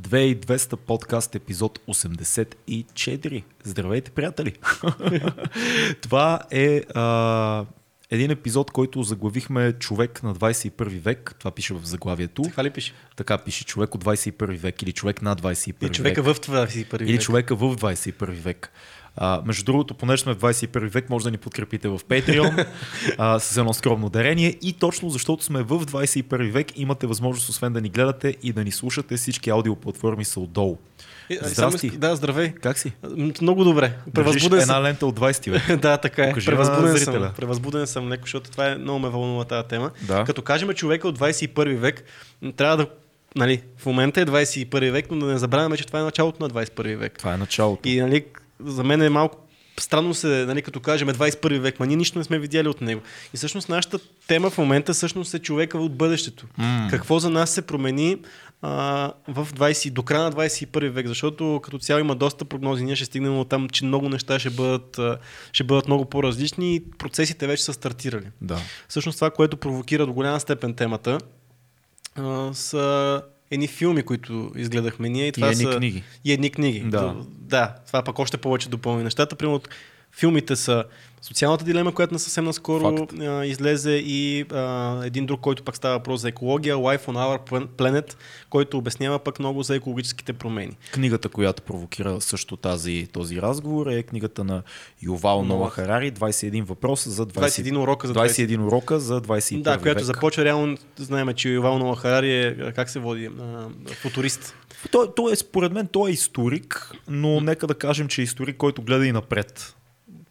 2200 подкаст епизод 84. Здравейте, приятели! Това е а, един епизод, който заглавихме човек на 21 век. Това пише в заглавието. Така ли пише? Така пише човек от 21 век или човек на 21 И век. човека в 21 век. Или човека в 21 век. А, между другото, понеже сме в 21 век, може да ни подкрепите в Patreon а, с едно скромно дарение. И точно защото сме в 21 век, имате възможност, освен да ни гледате и да ни слушате, всички аудиоплатформи са отдолу. Е, Здрасти. Да, здравей. Как си? Много добре. Държиш Превъзбуден една съм. лента от 20 век. да, така е. Покажи Превъзбуден съм. Превъзбуден съм леко, защото това е много ме вълнува тази тема. Да. Като кажем човека от 21 век, трябва да Нали, в момента е 21 век, но да не забравяме, че това е началото на 21 век. Това е началото. И нали, за мен е малко странно се, нали, като кажем 21 век, ма ние нищо не сме видяли от него. И всъщност нашата тема в момента всъщност е човека от бъдещето. М. Какво за нас се промени а, в 20, до края на 21 век, защото като цяло има доста прогнози. Ние ще стигнем от там, че много неща ще бъдат, ще бъдат много по-различни и процесите вече са стартирали. Да. Всъщност това, което провокира до голяма степен темата, а, са едни филми, които изгледахме ние. И, това едни са... книги. И едни книги. Да. да, това пък още повече допълни нещата. Примерно, филмите са Социалната дилема, която на съвсем наскоро Факт. а, излезе и а, един друг, който пак става въпрос за екология, Life on Our Planet, който обяснява пък много за екологическите промени. Книгата, която провокира също тази, този разговор е книгата на Ювал Нова. Харари 21 въпроса за 20, 21 урока за 20 21 урока за 21 Да, която век. започва реално, знаем, че Ювал Нова Харари е, как се води, а, футурист. Той, той е, според мен, той е историк, но нека да кажем, че е историк, който гледа и напред.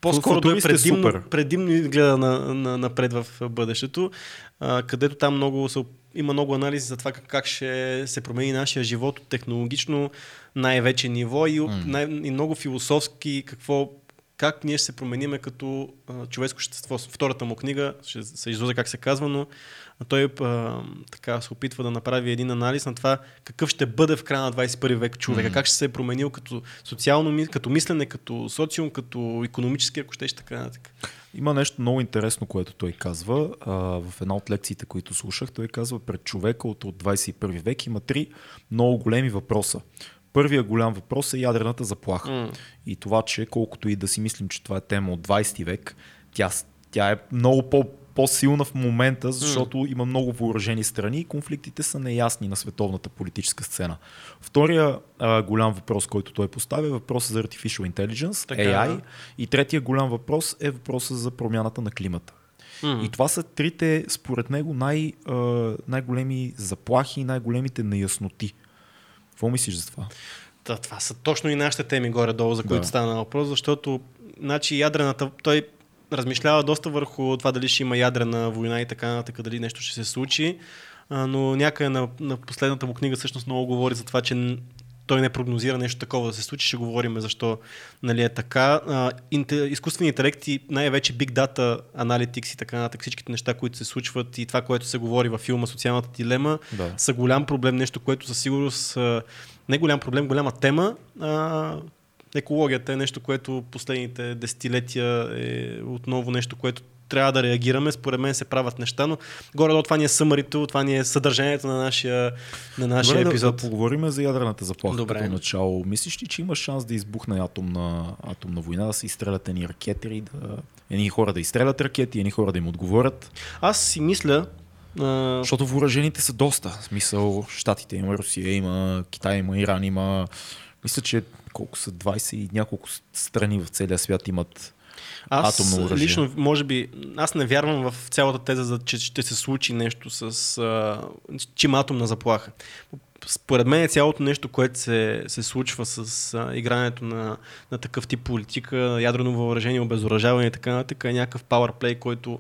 По-скоро е е предимно, супер. предимно гледа на, на, напред в бъдещето, а, където там много се, има много анализи за това как, как ще се промени нашия живот от технологично най-вече ниво и, mm. най- и много философски какво как ние ще се промениме като а, човешко същество. Втората му книга, ще се излезе как се казва, но той а, така се опитва да направи един анализ на това какъв ще бъде в края на 21 век човека, Мгм. как ще се е променил като социално, като мислене, като социум, като економически, ако ще така нататък. Има нещо много интересно, което той казва. А, в една от лекциите, които слушах, той казва, пред човека от, от 21 век има три много големи въпроса. Първия голям въпрос е ядрената заплаха. М. И това, че колкото и да си мислим, че това е тема от 20 век, тя, тя е много по, по-силна в момента, защото има много въоръжени страни и конфликтите са неясни на световната политическа сцена. Втория а, голям въпрос, който той поставя е въпроса за Artificial Intelligence, Така, AI. да. И третия голям въпрос е въпроса за промяната на климата. М. И това са трите, според него, най, а, най-големи заплахи и най-големите неясноти. Какво мислиш за това? Да, това са точно и нашите теми горе-долу, за които Да. стана въпрос, защото значи, ядрената, той размишлява доста върху това дали ще има ядрена война и така нататък, дали нещо ще се случи, но някъде на, на последната му книга всъщност много говори за това, че той не прогнозира нещо такова да се случи. Ще говорим защо нали, е така. Изкуствени интелекти, най-вече Big Data, Analytics и така нататък, всичките неща, които се случват и това, което се говори във филма Социалната дилема, Да. са голям проблем, нещо, което със сигурност не голям проблем, голяма тема. А, екологията е нещо, което последните десетилетия е отново нещо, което трябва да реагираме. Според мен се правят неща, но горе-долу това ни е съмарито, това ни е съдържанието на нашия, на нашия Добре, епизод. Да, да поговорим за ядрената заплаха Добре. като начало. Мислиш ли, че има шанс да избухне атомна, атомна война, да се изстрелят едни ракети, да... едни хора да изстрелят ракети, едни хора да им отговорят? Аз си мисля, а, Защото въоръжените са доста. В смисъл, Штатите има, Русия има, Китай има, Иран има. Мисля, че колко са 20 и няколко страни в целия свят имат Аз атомно оръжие. лично, може би, аз не вярвам в цялата теза, за, че ще се случи нещо с а, че има атомна заплаха. Според мен е цялото нещо, което се, се случва с а, игрането на, на такъв тип политика, ядрено въоръжение, обезоръжаване и така нататък, е някакъв powerplay, който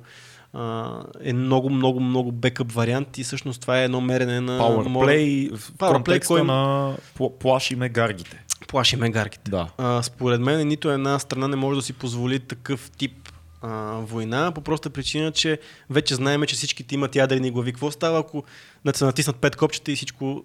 а, е много, много, много бекъп вариант и всъщност това е едно мерене на... Powerplay в Powerplay, контекста кой- на пла- плашиме гаргите. Плаши мегарките. Да. А, според мен нито една страна не може да си позволи такъв тип а, война, по проста причина, че вече знаем, че всичките имат ядрени глави. Какво става, ако на- се натиснат пет копчета и всичко...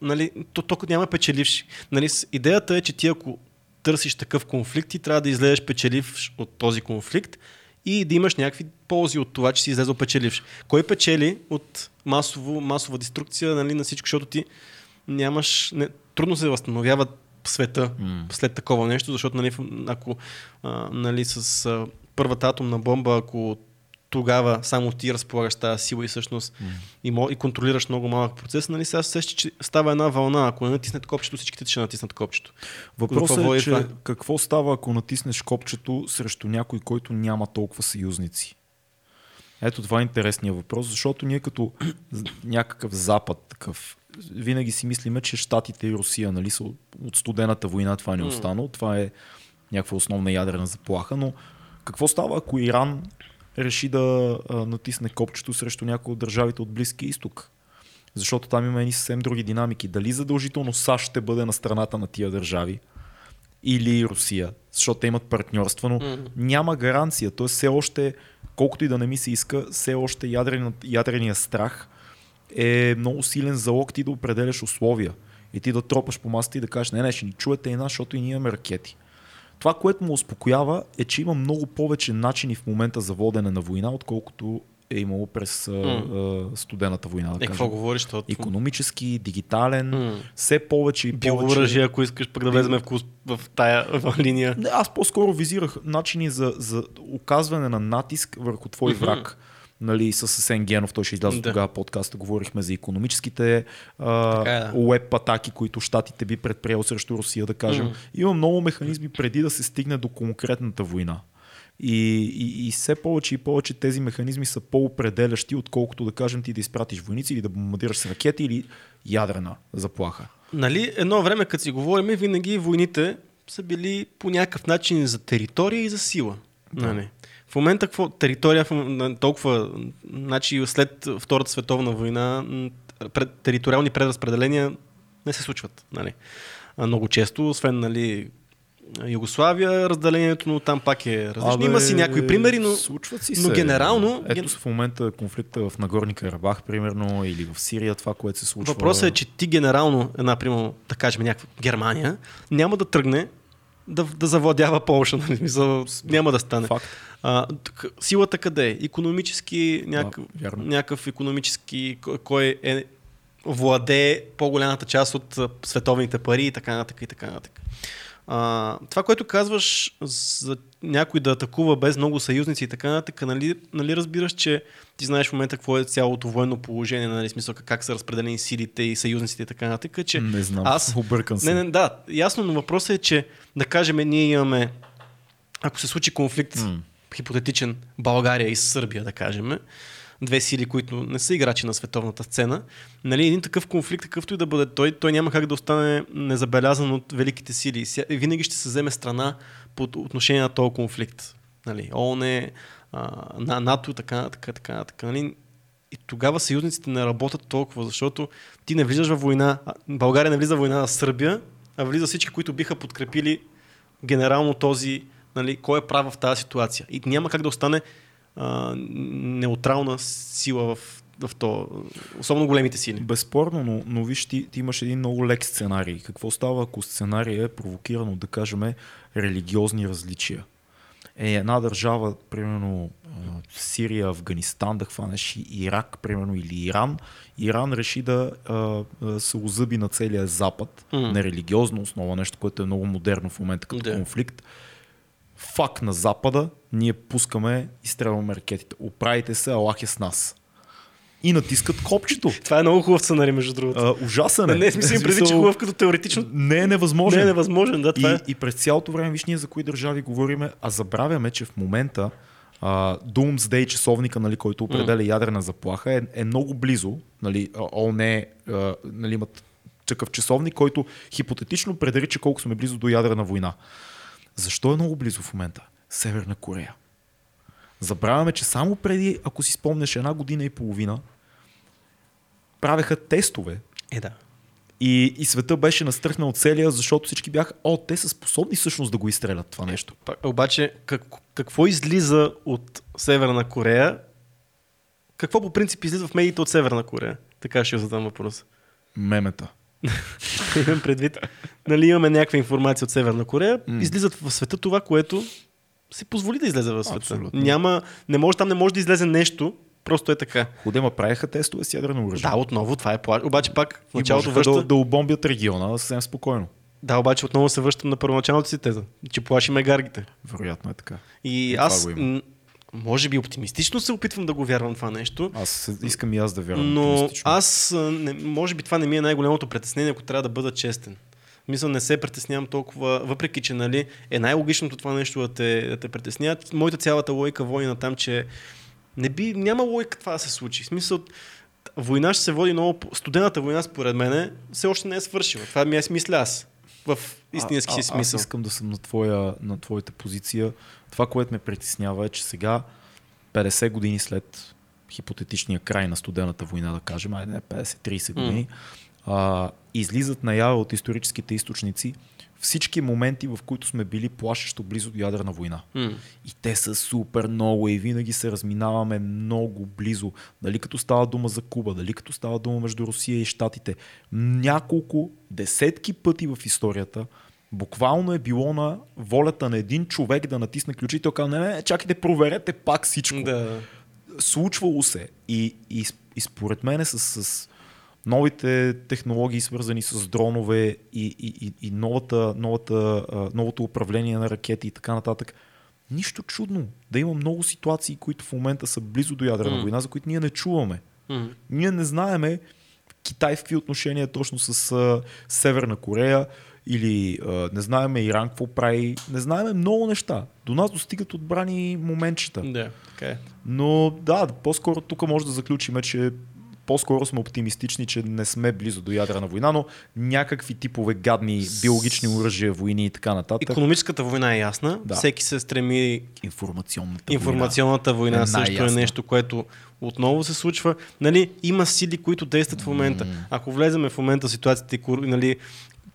Нали, то, то няма печеливши. Нали, идеята е, че ти ако търсиш такъв конфликт, ти трябва да излезеш печеливш от този конфликт и да имаш някакви ползи от това, че си излезъл печеливш. Кой печели от масово, масова деструкция нали, на всичко, защото ти нямаш... Не, трудно се възстановява света М. след такова нещо, защото нали, ако а, нали, с а, първата атомна бомба, ако тогава само ти разполагаш тази сила и всъщност и, мо, и контролираш много малък процес, нали сега се че става една вълна. Ако не натиснете копчето, всичките ще натиснат копчето. Въпросът е, води че това? какво става, ако натиснеш копчето срещу някой, който няма толкова съюзници? Ето това е интересният въпрос, защото ние като някакъв запад такъв, винаги си мислиме, че Штатите и Русия нали, са от- студената война, това не е останало, това е някаква основна ядрена заплаха, но какво става, ако Иран реши да натисне копчето срещу някои от държавите от Близкия изток? Защото там има едни съвсем други динамики. Дали задължително САЩ ще бъде на страната на тия държави или Русия, защото те имат партньорства, но Мгм. няма гаранция. Тоест все още, колкото и да не ми се иска, все още ядрен, ядрения страх е много силен залог ти да определяш условия и ти да тропаш по масата и да кажеш, не, не, ще ни чуете и нас, защото и ние имаме ракети. Това, което му успокоява е, че има много повече начини в момента за водене на война, отколкото е имало през а, а, студената война. Да Е, какво говориш? То, Економически, дигитален, М. все повече и повече. Биооръжие, ако искаш пък да влезем в, кус- в тая в линия. Не, аз по-скоро визирах начини за, за оказване на натиск върху твой враг. Нали, с Асен Генов, той ще изляза Да. тогава подкаста, говорихме за економическите а, е, да. уеб атаки, които щатите би предприел срещу Русия, да кажем. Мгм. Има много механизми преди да се стигне до конкретната война. И, и, и все повече и повече тези механизми са по-определящи, отколкото да кажем ти да изпратиш войници или да бомбардираш с ракети или ядрена заплаха. Нали, едно време, като си говорим, винаги войните са били по някакъв начин за територия и за сила. Да. Нали. В момента, какво територия, толкова, значи след Втората световна война, пред, териториални предразпределения не се случват. Нали. Много често, освен нали, Югославия, разделението, но там пак е различно. Абе, Има си някои примери, но случват си но се. генерално- Ето в момента конфликта в Нагорни Карабах, примерно, или в Сирия, това, което се случва. Въпросът е, че ти генерално, една, примерно, да кажем някаква Германия, няма да тръгне да, да завладява Полша. Нали? Смисъл, няма да стане. Факт. А, тук, силата къде е? Економически, някакъв, Да, някакъв економически, кой- кой е владее по-голямата част от световните пари и така нататък и така нататък. А, това, което казваш за някой да атакува без много съюзници и така нататък, нали, нали разбираш, че ти знаеш в момента какво е цялото военно положение, нали, смисъл как са разпределени силите и съюзниците и така нататък, че Не знам, аз- объркан съм. не, не, да, ясно, но въпросът е, че да кажем, ние имаме, ако се случи конфликт, М. хипотетичен, България и Сърбия, да кажем, две сили, които не са играчи на световната сцена, нали, един такъв конфликт, какъвто и да бъде той, той няма как да остане незабелязан от великите сили. Винаги ще се вземе страна по отношение на този конфликт. Нали, ООН, а, на НАТО, така, така, така, така. Нали, и тогава съюзниците не работят толкова, защото ти не влизаш във война. а, България не влиза в война с Сърбия, а влиза всички, които биха подкрепили генерално този, нали, кой е прав в тази ситуация. И няма как да остане а, неутрална сила в, в то, особено големите сили. Безспорно, но, но виж, ти, ти имаш един много лек сценарий. Какво става, ако сценария е провокиран от, да кажем, религиозни различия? Е, една държава, примерно Сирия, Афганистан, да хванеш Ирак, примерно, или Иран. Иран реши да а, се озъби на целия Запад, М. на религиозна основа, нещо, което е много модерно в момента като Да. конфликт. Фак на Запада, ние пускаме и стрелваме ракетите. Оправите се, Аллах е с нас. И натискат копчето. Това е много хубав сценарий, между другото. А, ужасен е. не, не смисъл преди, че хубав като теоретично. Не е невъзможен. Не е невъзможен, да, това и, е. и през цялото време, виж ние за кои държави говориме, а забравяме, че в момента а, Doomsday часовника, нали, който определя ядрена заплаха, е, е много близо. Нали, ООН нали, имат такъв часовник, който хипотетично предрича колко сме близо до ядрена война. Защо е много близо в момента? Северна Корея. Забравяме, че само преди, ако си спомняш, една година и половина, правеха тестове Е, да. и, и света беше настръхнал от целия, защото всички бяха, о, те са способни всъщност да го изстрелят това нещо. Пак, обаче, как, какво излиза от Северна Корея? Какво по принцип излиза в медиите от Северна Корея? Така ще задам въпрос. Мемета. Имам предвид. Нали имаме някаква информация от Северна Корея. М. Излизат в света това, което си позволи да излезе в света. Абсолютно. Няма, не може, там не може да излезе нещо, Просто е така. Худема правеха тестове с ядрено оръжие. Да, отново, това е плаш. Обаче пак в И началото връща... да, да обомбят региона съвсем спокойно. Да, обаче отново се връщам на първоначалната си теза, че плашиме гаргите. Вероятно е така. И това аз, може би оптимистично се опитвам да го вярвам това нещо, Аз искам и аз да вярвам. но аз, не, може би това не ми е най-голямото притеснение, ако трябва да бъда честен. Мисля, не се притеснявам толкова, въпреки че нали, е най-логичното това нещо да те, да те притесняват. Моята цялата логика води на там, че не би, няма логика това да се случи. В смисъл, война ще се води много... Студената война, според мен, все още не е свършила. Това ми е смисля аз. В истински си а, смисъл. Аз искам да съм на, твоя, на твоята позиция. Това, което ме притеснява е, че сега, 50 години след хипотетичния край на студената война, да кажем, айде не 50-30 години, а, излизат наяве от историческите източници всички моменти, в които сме били плашещо близо до ядрена война. М. И те са супер много и винаги се разминаваме много близо. Дали като става дума за Куба, дали като става дума между Русия и Штатите. Няколко, десетки пъти в историята буквално е било на волята на един човек да натисне ключи и той казва, не, не, чакайте, проверете пак всичко. Да. Случвало се. И, и, и според мен с, с новите технологии, свързани с дронове и, и, и, и новата, новата, новото управление на ракети и така нататък, нищо чудно да има много ситуации, които в момента са близо до ядрена М. война, за които ние не чуваме. М. Ние не знаеме Китай в какви отношения точно с а, Северна Корея или а, не знаеме Иран какво прави. Не знаеме много неща. До нас достигат отбрани моментчета. Да, така е. Но да, по-скоро тук може да заключим, че по-скоро сме оптимистични, че не сме близо до ядрена война, но някакви типове гадни биологични оръжия, войни и така нататък. Економическата война е ясна. Да. Всеки се стреми. Информационната Информационната война е също е нещо, което отново се случва. Нали, има сили, които действат в момента. Ако влеземе в момента в ситуацията, нали,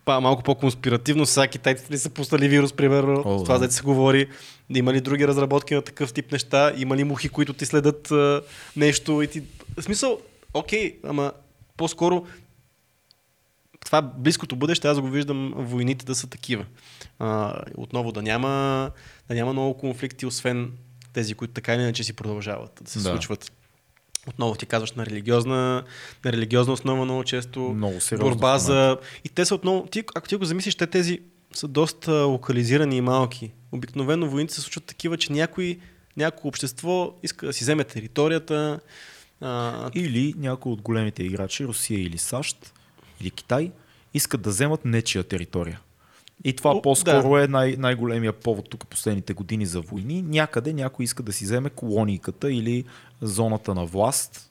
малко по-конспиративно, сега китайците ли са пуснали вирус, примерно, О, това да. да се говори. Има ли други разработки на такъв тип неща? Има ли мухи, които ти следят а, нещо? И ти... В смисъл, окей, ама по-скоро това близкото бъдеще, аз го виждам войните да са такива. А, отново да няма, да няма много конфликти, освен тези, които така или иначе си продължават да се Да. случват. Отново ти казваш на религиозна, на религиозна основа много често. Много сериозно. борба за... И те са отново... Ти, ако ти го замислиш, те тези са доста локализирани и малки. Обикновено войните се случват такива, че някой, някое общество иска да си вземе територията. А, Или някои от големите играчи, Русия или САЩ, или Китай, искат да вземат нечия територия. И това О, по-скоро е най- най-големия повод тук последните години за войни. Някъде някой иска да си вземе колонийката или зоната на власт.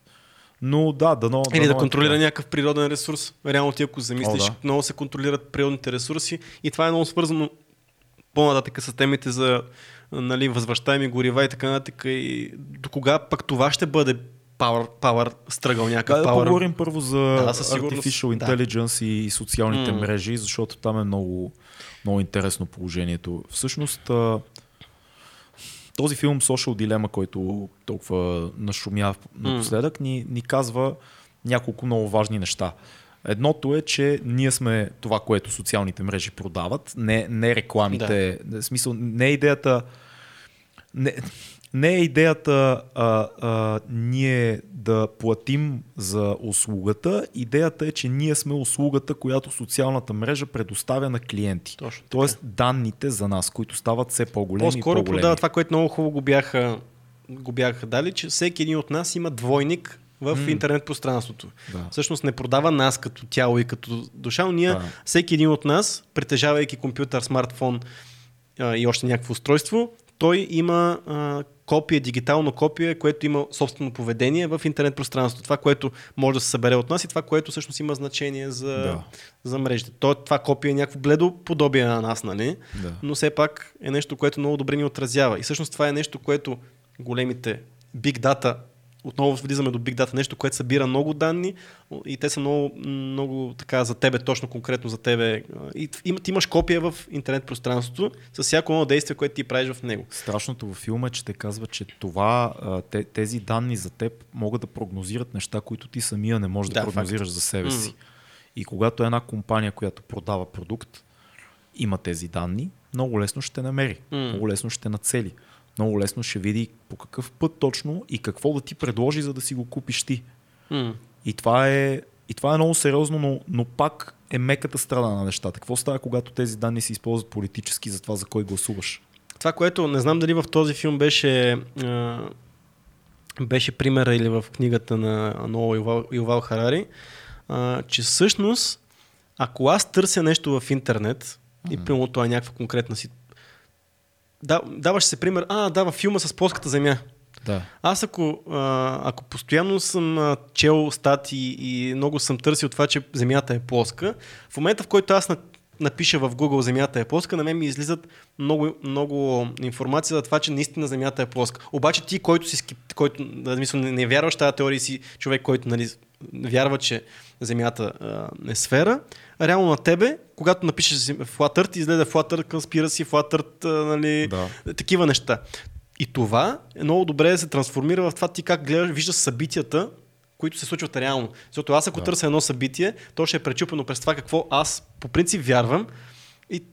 Но да, дано. Или дано да е контролира така. някакъв природен ресурс. Реално ти ако замислиш, О, да. много се контролират природните ресурси и това е много свързано по-нататък с темите за нали, възвръщаеми горива и така нататък. И до кога пък това ще бъде power, power struggle, някакъв Да, да power... поговорим първо за Да. Artificial Да. Intelligence и, и социалните М. мрежи, защото там е много, много интересно положението. Всъщност, този филм Social Dilemma, който толкова нашумя напоследък, ни, ни казва няколко много важни неща. Едното е, че ние сме това, което социалните мрежи продават, не, не рекламите. В смисъл, не е идеята. Не, не е идеята а, а, ние да платим за услугата. Идеята е, че ние сме услугата, която социалната мрежа предоставя на клиенти. Точно така. Тоест данните за нас, които стават все по-големи По-скоро и по-големи. продава това, което много хубаво го бяха, го бяха дали, че всеки един от нас има двойник в М. интернет пространството. Да. Всъщност не продава нас като тяло и като душа, но ние, Да. всеки един от нас, притежавайки компютър, смартфон а, и още някакво устройство, той има а, копие, дигитално копие, което има собствено поведение в интернет пространството. Това, което може да се събере от нас и това, което всъщност има значение за, Да. за мрежите. То, това копие е някакво бледо подобие на нас, нали? Да. но все пак е нещо, което много добре ни отразява. И всъщност това е нещо, което големите big data, отново влизаме до big data, нещо, което събира много данни и те са много, много така за тебе, точно конкретно за тебе. И им- ти имаш копия в интернет пространството с всяко едно действие, което ти правиш в него. Страшното във филма е, че те казват, че това, тези данни за теб могат да прогнозират неща, които ти самия не можеш да, Да, прогнозираш за себе си. И когато една компания, която продава продукт, има тези данни, много лесно ще намери, М. много лесно ще нацели. Много лесно ще види по какъв път точно и какво да ти предложи, за да си го купиш ти. М. И това е, и това е много сериозно, но, но пак е меката страна на нещата. Какво става, когато тези данни се използват политически за това, за кой гласуваш? Това, което не знам дали в този филм беше, а, беше примера или в книгата на Ноа Ювал, Ювал Харари, а, че всъщност, ако аз търся нещо в интернет, и примерно това е някаква конкретна си... Да, даваш се пример, а, да, във филма с плоската земя. Да. Аз ако, а, ако постоянно съм чел статии и много съм търсил това, че Земята е плоска, в момента в който аз на, напиша в Google Земята е плоска, на мен ми излизат много, много информация за това, че наистина Земята е плоска. Обаче ти, който си скеп... който да, мисля, не, не вярваш тази теория, си човек, който нали, вярва, че Земята а, е сфера, реално на тебе, когато напишеш Earth, излезе Flat Earth Conspiracy, а, нали, Да. такива неща. И това е много добре да се трансформира в това ти как гледаш, виждаш събитията, които се случват реално. Защото аз ако Да. търся едно събитие, то ще е пречупено през това какво аз по принцип вярвам и,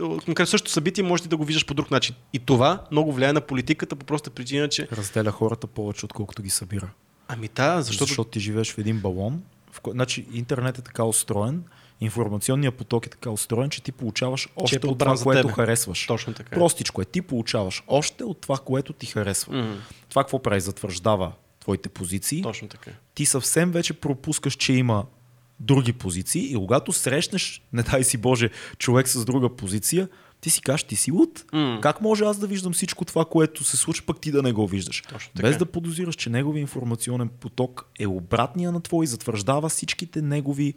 конкретно същото събитие може ти да го виждаш по друг начин. И това много влияе на политиката по проста причина, че Разделя хората повече, отколкото ги събира. ами да, защото, Защото, ти живееш в един балон. В. Значи интернет е така устроен, информационният поток е така устроен, че ти получаваш още от подбран това, което тебе. харесваш. точно така. е. Простичко е. Ти получаваш още от това, което ти харесва. М, Това какво прави? Затвърждава твоите позиции. точно така. Ти съвсем вече пропускаш, че има други позиции и когато срещнеш, не дай си Боже, човек с друга позиция, ти си кажеш, ти си луд. М. Как може аз да виждам всичко това, което се случва, пък ти да не го виждаш? Точно така. Без да подозираш, че неговия информационен поток е обратния на твой и затвърждава всичките негови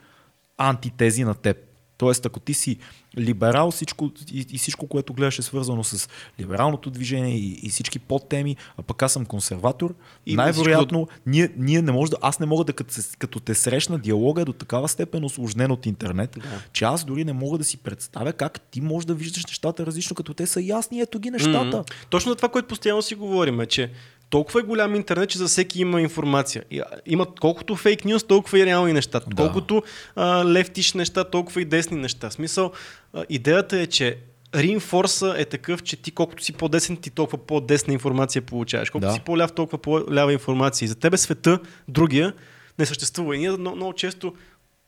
антитези на теб. Тоест, ако ти си либерал всичко, и, и всичко, което гледаш е свързано с либералното движение и, и всички подтеми, а пък аз съм консерватор, И най-вероятно ние, ние не може да, аз не мога да като, като те срещна, диалога е до такава степен осложнен от интернет, Да. че аз дори не мога да си представя как ти можеш да виждаш нещата различно, като те са ясни, ето ги нещата. М, Точно това, което постоянно си говорим, е, че толкова е голям интернет, че за всеки има информация. И, Има колкото фейк нюз, толкова и реални неща. Да. Колкото а, левтиш неща, толкова и десни неща. В смисъл, а, идеята е, че реинфорса е такъв, че ти колкото си по-десен, ти толкова по-десна информация получаваш. Колкото Да. си по-ляв, толкова по-лява информация. И за тебе света, другия, не съществува. И ние много, много често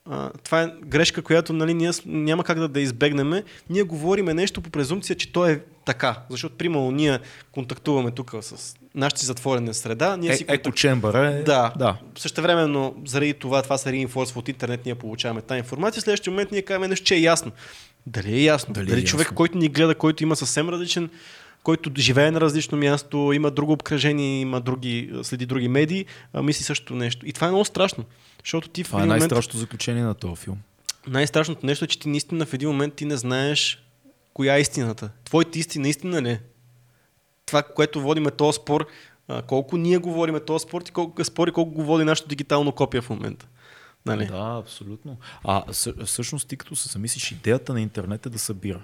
а, това е грешка, която нали, ние няма как да, да избегнем. Ние говориме нещо по презумпция, че то е така. Защото, примерно, ние контактуваме тук с нашата си затворена среда. Ние Е, си еко чембъра е... да. да. Същевременно, заради това, това се реинфорсва от интернет, ние получаваме тази информация. В следващия момент ние казваме нещо, че е ясно. Дали е ясно? Дали Дали, е Дали човек, ясно? който ни гледа, който има съвсем различен, който живее на различно място, има друго обкръжение, има други, следи други медии, мисли също нещо. И това е много страшно. Защото ти в Това е един момент... най-страшното заключение на този филм. Най-страшното нещо е, че ти наистина в един момент ти не знаеш коя е истината. Твоята истина истина ли е? Това, което водиме този спор, колко ние говориме този спор и колко, спор и колко го води нашето дигитално копие в момента. Нали? Да, абсолютно. А съ- всъщност ти като се замислиш, идеята на интернет е да събира.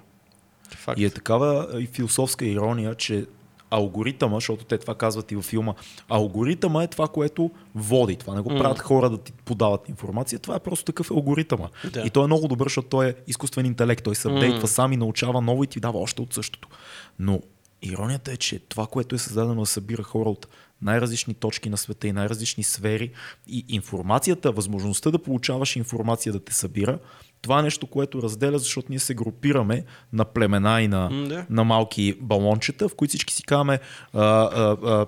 Факт. И е такава и философска ирония, че алгоритъма, защото те това казват и във филма, алгоритъма е това, което води. Това не го правят хора да ти подават информация, това е просто такъв алгоритъма. Да. И той е много добър, защото той е изкуствен интелект. Той се апдейтва М. сам и научава ново и ти дава още от същото. Но иронията е, че това, което е създадено да събира хора от най-различни точки на света и най-различни сфери и информацията, възможността да получаваш информация да те събира, това е нещо, което разделя, защото ние се групираме на племена и на, М, да. на малки балончета, в които всички си казваме а, а, а,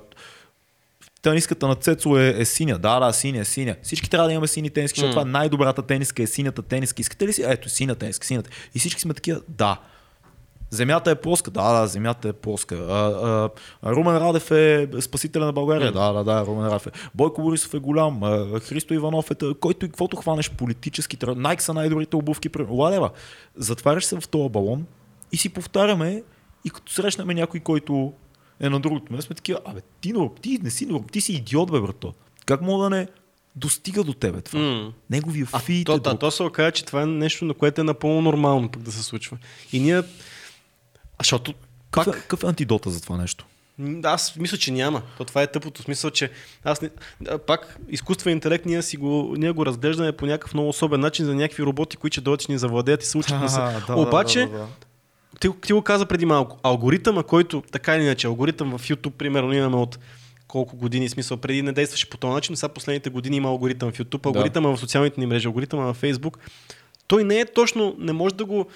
тениската на Цецо е, е синя. Да, да, синя, е синя. Всички трябва да имаме сини тениски, защото М. това най-добрата тениска е синята тениска. Искате ли си? Ето, синя тениска, синята. И всички сме такива, да. Земята е плоска. Да, да, земята е плоска. А, а, Румен Радев е спасителя на България. Да, да, да, Румен Радев е. Бойко Борисов е голям. А, Христо Иванов е, който и каквото хванеш политически. Найк са най-добрите обувки. Ладева. Затваряш се в този балон и си повтаряме и като срещнем някой, който е на другото място, сме такива, абе, ти, норм, ти не си норм, ти си идиот, бе, брато. Как мога да не достига до тебе това? М. Неговия А, фит то, е друг. то се оказа, че това е нещо, на което е напълно нормално пък да се случва. И ние... А, защото Какъв, пак, е, какъв е антидота за това нещо? Аз мисля, че няма. То това е тъпото. Смисъл, че аз не... а, пак изкуствен интелект ние, си го, ние го разглеждаме по някакъв много особен начин за някакви роботи, които ще дойдат ще ни завладеят и се учат да се... Обаче, ти, ти го каза преди малко. Алгоритъма, който така или иначе, алгоритъм в YouTube, примерно, имаме от колко години, смисъл, преди не действаше по този начин, сега последните години има алгоритъм в YouTube, алгоритъма да. в социалните ни мрежи, алгоритъма в Facebook. Той не е точно, не може да го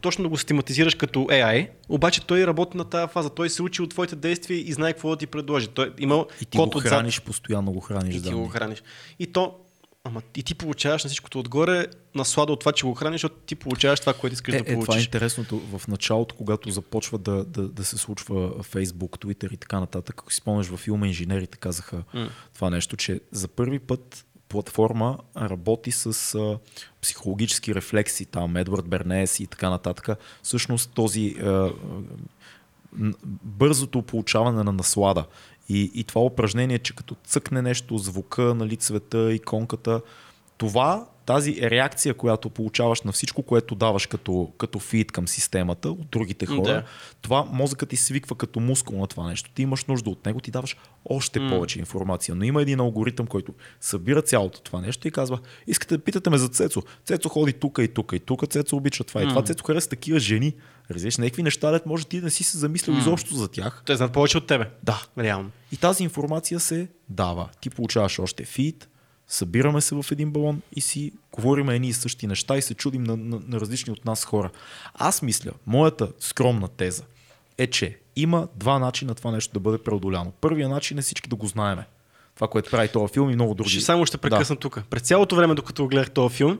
точно да го систематизираш като AI, обаче той работи на тази фаза. Той се учи от твоите действия и знае какво да ти предложи. Той има и ти код го храниш, отзад. постоянно го храниш. И ти го храниш. И то Ама и ти получаваш на всичкото отгоре наслада от това, че го храниш, защото ти получаваш това, което искаш е, да получиш. Е, това е интересното. В началото, когато започва да, да, да се случва Facebook, Twitter и така нататък, ако си спомняш във филма Инженерите казаха mm. това нещо, че за първи път платформа работи с а, психологически рефлекси, там Едвард Бернес и така нататък. Всъщност този а, бързото получаване на наслада и, и това упражнение, че като цъкне нещо, звука, нали, цвета, иконката, това, тази реакция, която получаваш на всичко, което даваш като, като фид към системата от другите хора, да. това мозъкът ти свиква като мускул на това нещо. Ти имаш нужда от него, ти даваш още mm. повече информация. Но има един алгоритъм, който събира цялото това нещо и казва, искате да питате ме за Цецо. Цецо ходи тук и тук и тук, Цецо обича това mm. и това. Цецо харесва такива жени. Разбираш, някакви неща, дет може ти да си се замислил mm. изобщо за тях. Те знаят повече от тебе. Да. Реално. И тази информация се дава. Ти получаваш още фид, събираме се в един балон и си говорим едни и същи неща и се чудим на, на, на различни от нас хора. Аз мисля, моята скромна теза е, че има два начина това нещо да бъде преодоляно. Първият начин е всички да го знаеме. Това, което прави този филм и много други. Ще само ще прекъсна да. тук. През цялото време, докато гледах този филм,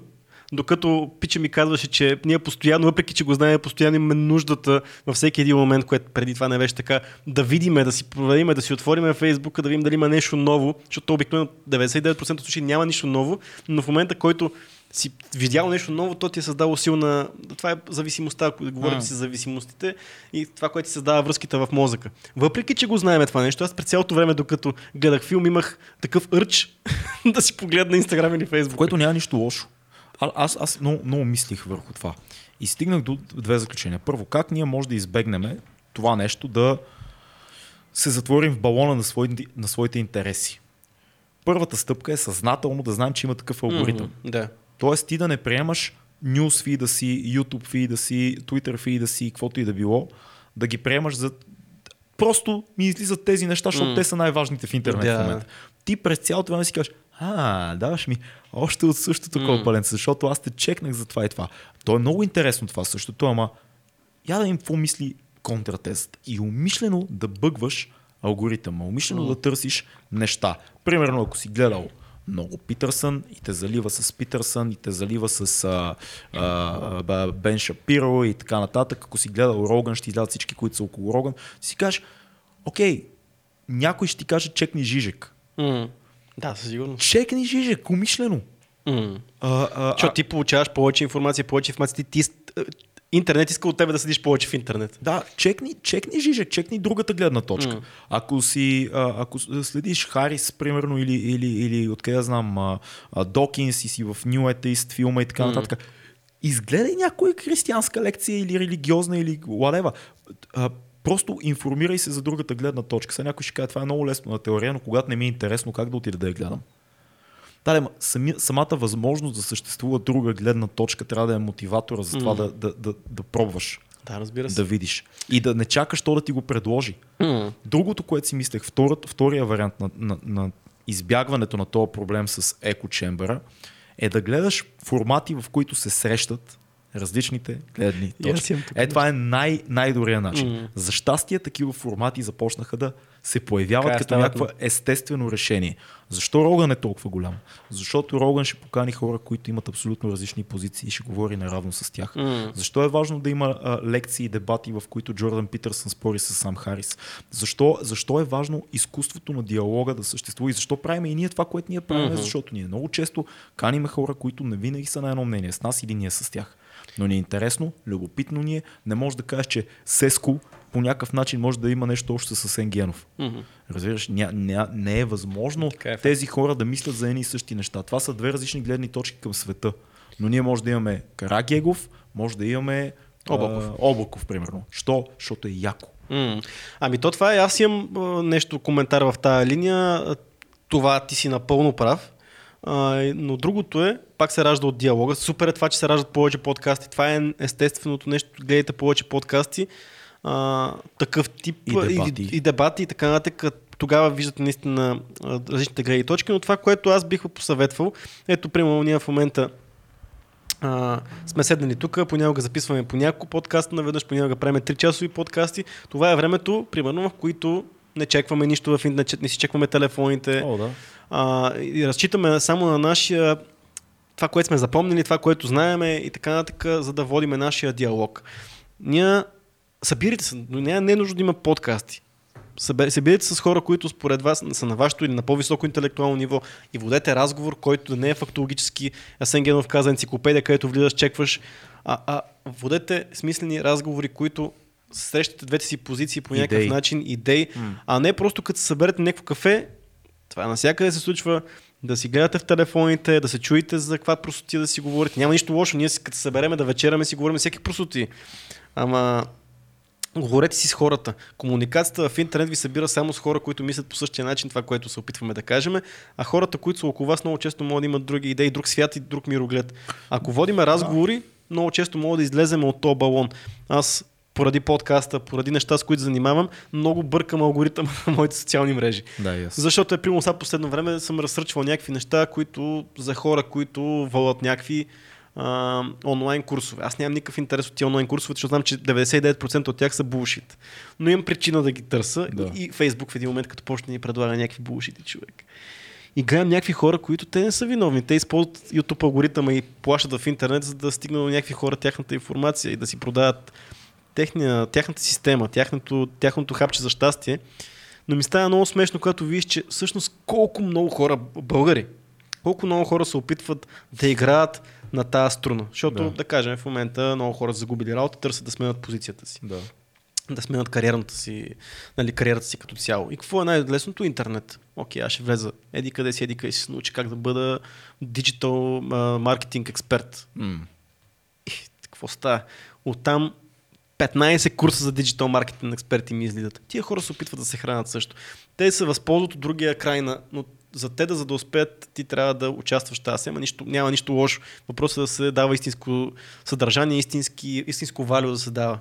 докато Пича ми казваше, че ние постоянно, въпреки че го знаем, постоянно имаме нуждата във всеки един момент, което преди това не беше така, да видиме, да си проверим, да си отвориме Фейсбука, да видим дали има нещо ново, защото обикновено 99% от случаи няма нищо ново, но в момента, който си видял нещо ново, то ти е създало силна... Това е зависимостта, ако говорим си за зависимостите и това, което ти създава връзките в мозъка. Въпреки, че го знаем това нещо, аз през цялото време, докато гледах филм, имах такъв ърч да си погледна Инстаграм или Фейсбук. Което няма нищо лошо. А, аз, аз много, много мислих върху това. И стигнах до две заключения. Първо, как ние може да избегнем това нещо да се затворим в балона на, свои, на своите интереси. Първата стъпка е съзнателно да знаем, че има такъв алгоритъм. Mm-hmm, да. Тоест ти да не приемаш news да си, YouTube да си, Twitter да си, каквото и да било, да ги приемаш за... Просто ми излизат тези неща, защото mm. те са най-важните в интернет yeah. в момента. Ти през цялото време си кажеш, а, даваш ми още от същото mm. кълпаленце, защото аз те чекнах за това и това. То е много интересно това същото, ама я да им какво мисли контратезата. И умишлено да бъгваш алгоритъма, умишлено mm. да търсиш неща. Примерно, ако си гледал много Питърсън и те залива с Питърсън и те залива с а, а, Бен Шапиро и така нататък. Ако си гледал Роган, ще излядат всички, които са около Роган. Си кажеш, окей, някой ще ти каже чекни Жижек. Mm. Да, със сигурност. Чекни Жижек, умишлено. Mm. А, а, Защото ти получаваш повече информация, повече информация. Ти, ти, интернет иска от тебе да седиш повече в интернет. Да, чекни, чекни Жижек, чекни другата гледна точка. Mm. Ако, си, а, ако следиш Харис, примерно, или, или, или откъде знам, а, а, Докинс и си в New Atheist филма и така mm. нататък, изгледай някоя християнска лекция или религиозна или whatever. Просто информирай се за другата гледна точка. Сега някой ще каже, това е много лесно на теория, но когато не ми е интересно, как да отида да я гледам? Да, сами, самата възможност да съществува друга гледна точка трябва да е мотиватора за това mm. да, да, да, да пробваш. Да, разбира се. Да видиш. И да не чакаш то да ти го предложи. Mm. Другото, което си мислех, вторият, втория вариант на, на, на избягването на този проблем с екочембера е да гледаш формати, в които се срещат различните гледни точки. Е, това е най- най-добрият начин. Mm. За щастие такива формати започнаха да се появяват Кая като някакво естествено решение. Защо Роган е толкова голям? Защото Роган ще покани хора, които имат абсолютно различни позиции и ще говори наравно с тях. Mm. Защо е важно да има а, лекции и дебати, в които Джордан Питърсън спори с Сам Харис? Защо, защо е важно изкуството на диалога да съществува и защо правим и ние това, което ние правим? Mm-hmm. Защото ние много често каниме хора, които не винаги са на едно мнение с нас или ние с тях но ни е интересно, любопитно ни е. Не може да кажеш, че Сеско по някакъв начин може да има нещо общо с Енгенов. Mm-hmm. Разбираш, ня, ня, не е възможно е тези хора да мислят за едни и същи неща. Това са две различни гледни точки към света. Но ние може да имаме Карагегов, може да имаме Облаков. А, Облаков, примерно. Що? Защото е яко. Mm. Ами то това е, аз имам нещо коментар в тази линия. Това ти си напълно прав А, но другото е, пак се ражда от диалога. Супер е това, че се раждат повече подкасти. Това е естественото нещо. Гледайте повече подкасти. А, такъв тип И дебати. и, и дебати и така нататък. Тогава виждате наистина различните гледни точки, но това, което аз бих посъветвал, ето, примерно, ние в момента а, сме седнали тук, понякога записваме по няколко подкаста наведнъж, понякога правим 3 часови подкасти. Това е времето, примерно, в които не чекваме нищо в интернет, не си чекваме телефоните. О, да. А, и разчитаме само на нашия това, което сме запомнили, това, което знаеме и така нататък, за да водиме нашия диалог. Ние събирайте се, но не, не е нужно да има подкасти. Събирайте се с хора, които според вас са на вашето или на по-високо интелектуално ниво и водете разговор, който не е фактологически. Асен Генов каза енциклопедия, където влизаш, чекваш, а, а водете смислени разговори, които срещате двете си позиции по някакъв Идеи. начин, идеи, а не просто като се съберете някакво кафе, това навсякъде се случва, да си гледате в телефоните, да се чуете за каква простоти да си говорите. Няма нищо лошо, ние като се събереме да вечераме си говорим всеки простоти. Ама Говорете си с хората. Комуникацията в интернет ви събира само с хора, които мислят по същия начин това, което се опитваме да кажем, а хората, които са около вас, много често могат да имат други идеи, друг свят и друг мироглед. Ако водиме разговори, много често мога да излезем от този балон. Аз поради подкаста, поради неща, с които занимавам, много бъркам алгоритъм на моите социални мрежи. Да, аз. Защото е примерно сега последно време съм разсърчвал някакви неща, които за хора, които водят някакви а, онлайн курсове. Аз нямам никакъв интерес от тези онлайн курсове, защото знам, че 99% от тях са булшит. Но имам причина да ги търся Да. и Фейсбук в един момент, като почне да ни предлага някакви булшити човек. И гледам някакви хора, които те не са виновни. Те използват YouTube алгоритъма и плащат в интернет, за да стигнат до някакви хора тяхната информация и да си продават техния, тяхната система, тяхното, тяхното хапче за щастие. Но ми става много смешно, когато видиш, че всъщност колко много хора, българи, колко много хора се опитват да играят на тази струна. Защото, да, Да. кажем, в момента много хора загубили работа, търсят да сменят позицията си, Да. да сменят кариерната си, нали, кариерата си като цяло. И какво е най-лесното? Интернет. Окей, аз ще влеза еди къде си, еди къде си се научи как да бъда диджитал маркетинг експерт. И какво става? Оттам 15 курса за диджитал маркетинг експерти ми излизат. Тия хора се опитват да се хранят също. Те се възползват от другия край на... Но за те да за да успеят, ти трябва да участваш в тази сема. Нищо, няма нищо лошо. Въпросът е да се дава истинско съдържание, истински, истинско валю да се дава.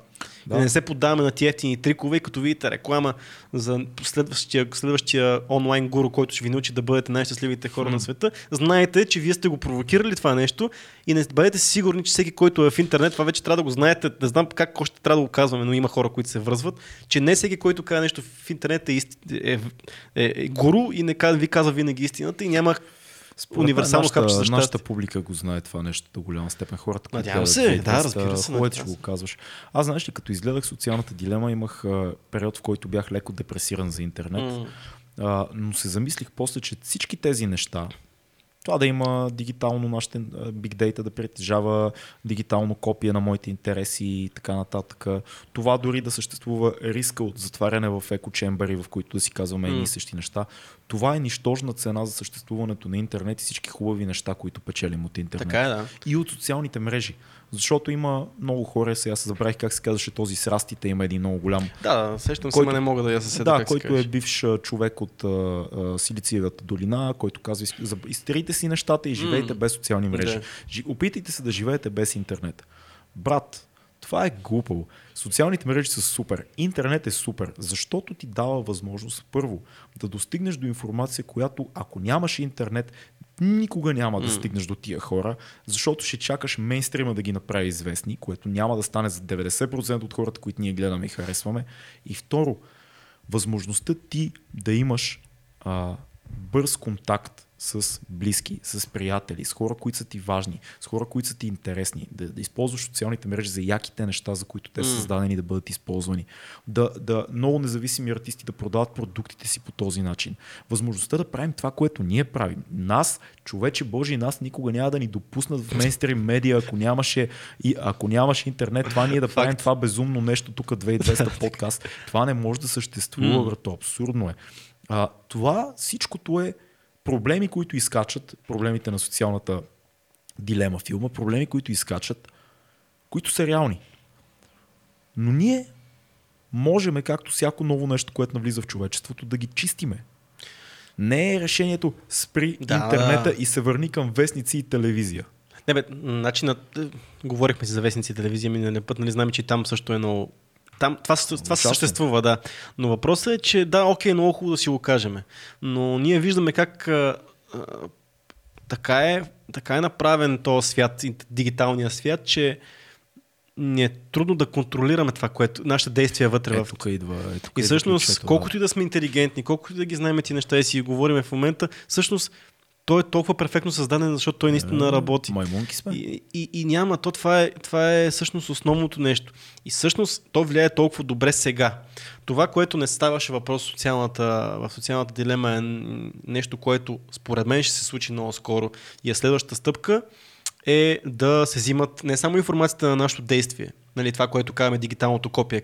Да. Да не се поддаваме на тия ефтини трикове и като видите реклама за следващия, следващия онлайн гуру, който ще ви научи да бъдете най-щастливите хора на света, знаете, че вие сте го провокирали това нещо и не бъдете сигурни, че всеки, който е в интернет, това вече трябва да го знаете. Не знам как още трябва да го казваме, но има хора, които се връзват, че не всеки, който казва нещо в интернет е, ист... е, е, е гуру и не ви казва винаги истината и няма Според универсално мен хапче за нашата, нашата публика го знае това нещо до голяма степен. Хората, които Надявам се, да, са разбира се, е, че надявам го казваш. Аз знаеш ли, като изгледах социалната дилема, имах а, период, в който бях леко депресиран за интернет. М. А, но се замислих после, че всички тези неща, това да има дигитално нашите а, big data, да притежава дигитално копие на моите интереси и така нататък. Това дори да съществува риска от затваряне в екочембери, в които да си казваме едни и М. същи неща. Това е нищожна цена за съществуването на интернет и всички хубави неща, които печелим от интернет. Така е, да. И от социалните мрежи. Защото има много хора, сега се забравих как се казваше този с растите, има един много голям Да, сещам се, Който- ма не мога да я съседа да, как се който е бивш човек от а, а, Силициевата долина, който казва, «Из- за- изтерите си нещата и живейте М. без социални мрежи. Жи- Опитайте се да живеете без интернет. Брат, това е глупаво. Социалните мрежи са супер. Интернет е супер, защото ти дава възможност първо да достигнеш до информация, която ако нямаш интернет, никога няма да М. стигнеш до тия хора, защото ще чакаш мейнстрима да ги направи известни, което няма да стане за 90% от хората, които ние гледаме и харесваме. И второ, възможността ти да имаш а, бърз контакт с близки, с приятели, с хора, които са ти важни, с хора, които са ти интересни, да, да използваш социалните мрежи за яките неща, за които те са създадени да бъдат използвани. Да, да много независими артисти да продават продуктите си по този начин. Възможността да правим това, което ние правим. Нас, човече Божий, нас никога няма да ни допуснат в мейнстрим медиа, ако нямаше, и, ако нямаше интернет, това ние да правим това безумно нещо тук 2200 подкаст. Това не може да съществува, брато. Абсурдно е. А, това всичкото е проблеми, които изкачат, проблемите на социалната дилема филма, проблеми, които изкачат, които са реални. Но ние можем, както всяко ново нещо, което навлиза в човечеството, да ги чистиме. Не е решението спри Да, интернета да. и се върни към вестници и телевизия. Не бе, начинът, говорихме си за вестници и телевизия миналия път, нали знаем, че там също е много... Там, това, това Ужасно. съществува, да. Но въпросът е, че да, окей, много хубаво да си го кажем. Но ние виждаме как а, а, така, е, така е направен този свят, дигиталния свят, че ни е трудно да контролираме това, което, нашите действия вътре Е, в тук идва. Е, тук и идва всъщност, ключето, колкото и да сме интелигентни, колкото и да ги знаем ти неща и си ги говорим в момента, всъщност той е толкова перфектно създаден, защото той наистина Е, работи. Маймунки сме. И, и, и няма, то това е, това е всъщност основното нещо. И всъщност то влияе толкова добре сега. Това, което не ставаше въпрос в социалната, в социалната дилема е нещо, което според мен ще се случи много скоро и е следващата стъпка е да се взимат не само информацията на нашето действие, нали, това, което казваме дигиталното копие,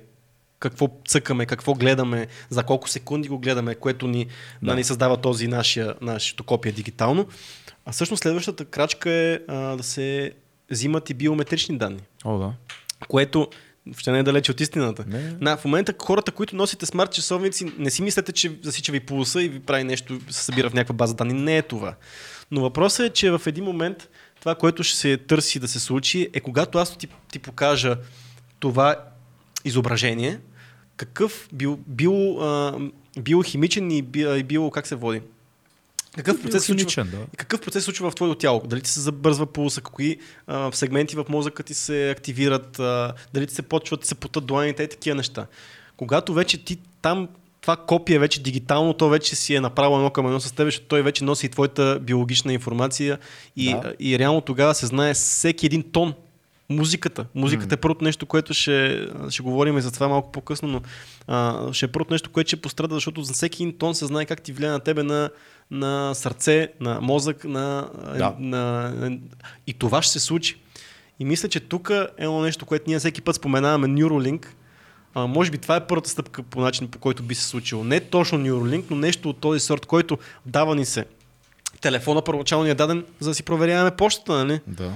какво цъкаме, какво гледаме, за колко секунди го гледаме, което ни Да. нали, създава този нашия, нашето копие дигитално. А всъщност следващата крачка е а, да се взимат и биометрични данни, О, да. което ще не е далече от истината. Не. На, в момента хората, които носите смарт часовници, не си мислете, че засича ви пулса и ви прави нещо, се събира в някаква база данни. Не е това. Но въпросът е, че в един момент това, което ще се търси да се случи, е когато аз ти, ти покажа това изображение, какъв био, био, а, биохимичен и, би, и био, как се води? Какъв процес случва, да. и какъв процес случва в твоето тяло? Дали ти се забързва пулса, кои а, сегменти в мозъка ти се активират, а, дали ти се почват, ти се потат дланите и такива неща. Когато вече ти там това копие вече дигитално, то вече си е направо едно към едно с теб, защото той вече носи и твоята биологична информация и, Да. и реално тогава се знае всеки един тон. Музиката. Музиката е първото нещо, което ще, ще говорим и за това малко по-късно, но а, ще е първото нещо, което ще пострада, защото за всеки един тон се знае как ти влияе на тебе на, на сърце, на мозък, на, Да. на, на... И това ще се случи. И мисля, че тук е едно нещо, което ние всеки път споменаваме Neuralink. А, може би това е първата стъпка по начин, по който би се случило. Не точно Neuralink, но нещо от този сорт, който дава ни се. Телефона първоначално ни е даден, за да си проверяваме почтата, нали? Да.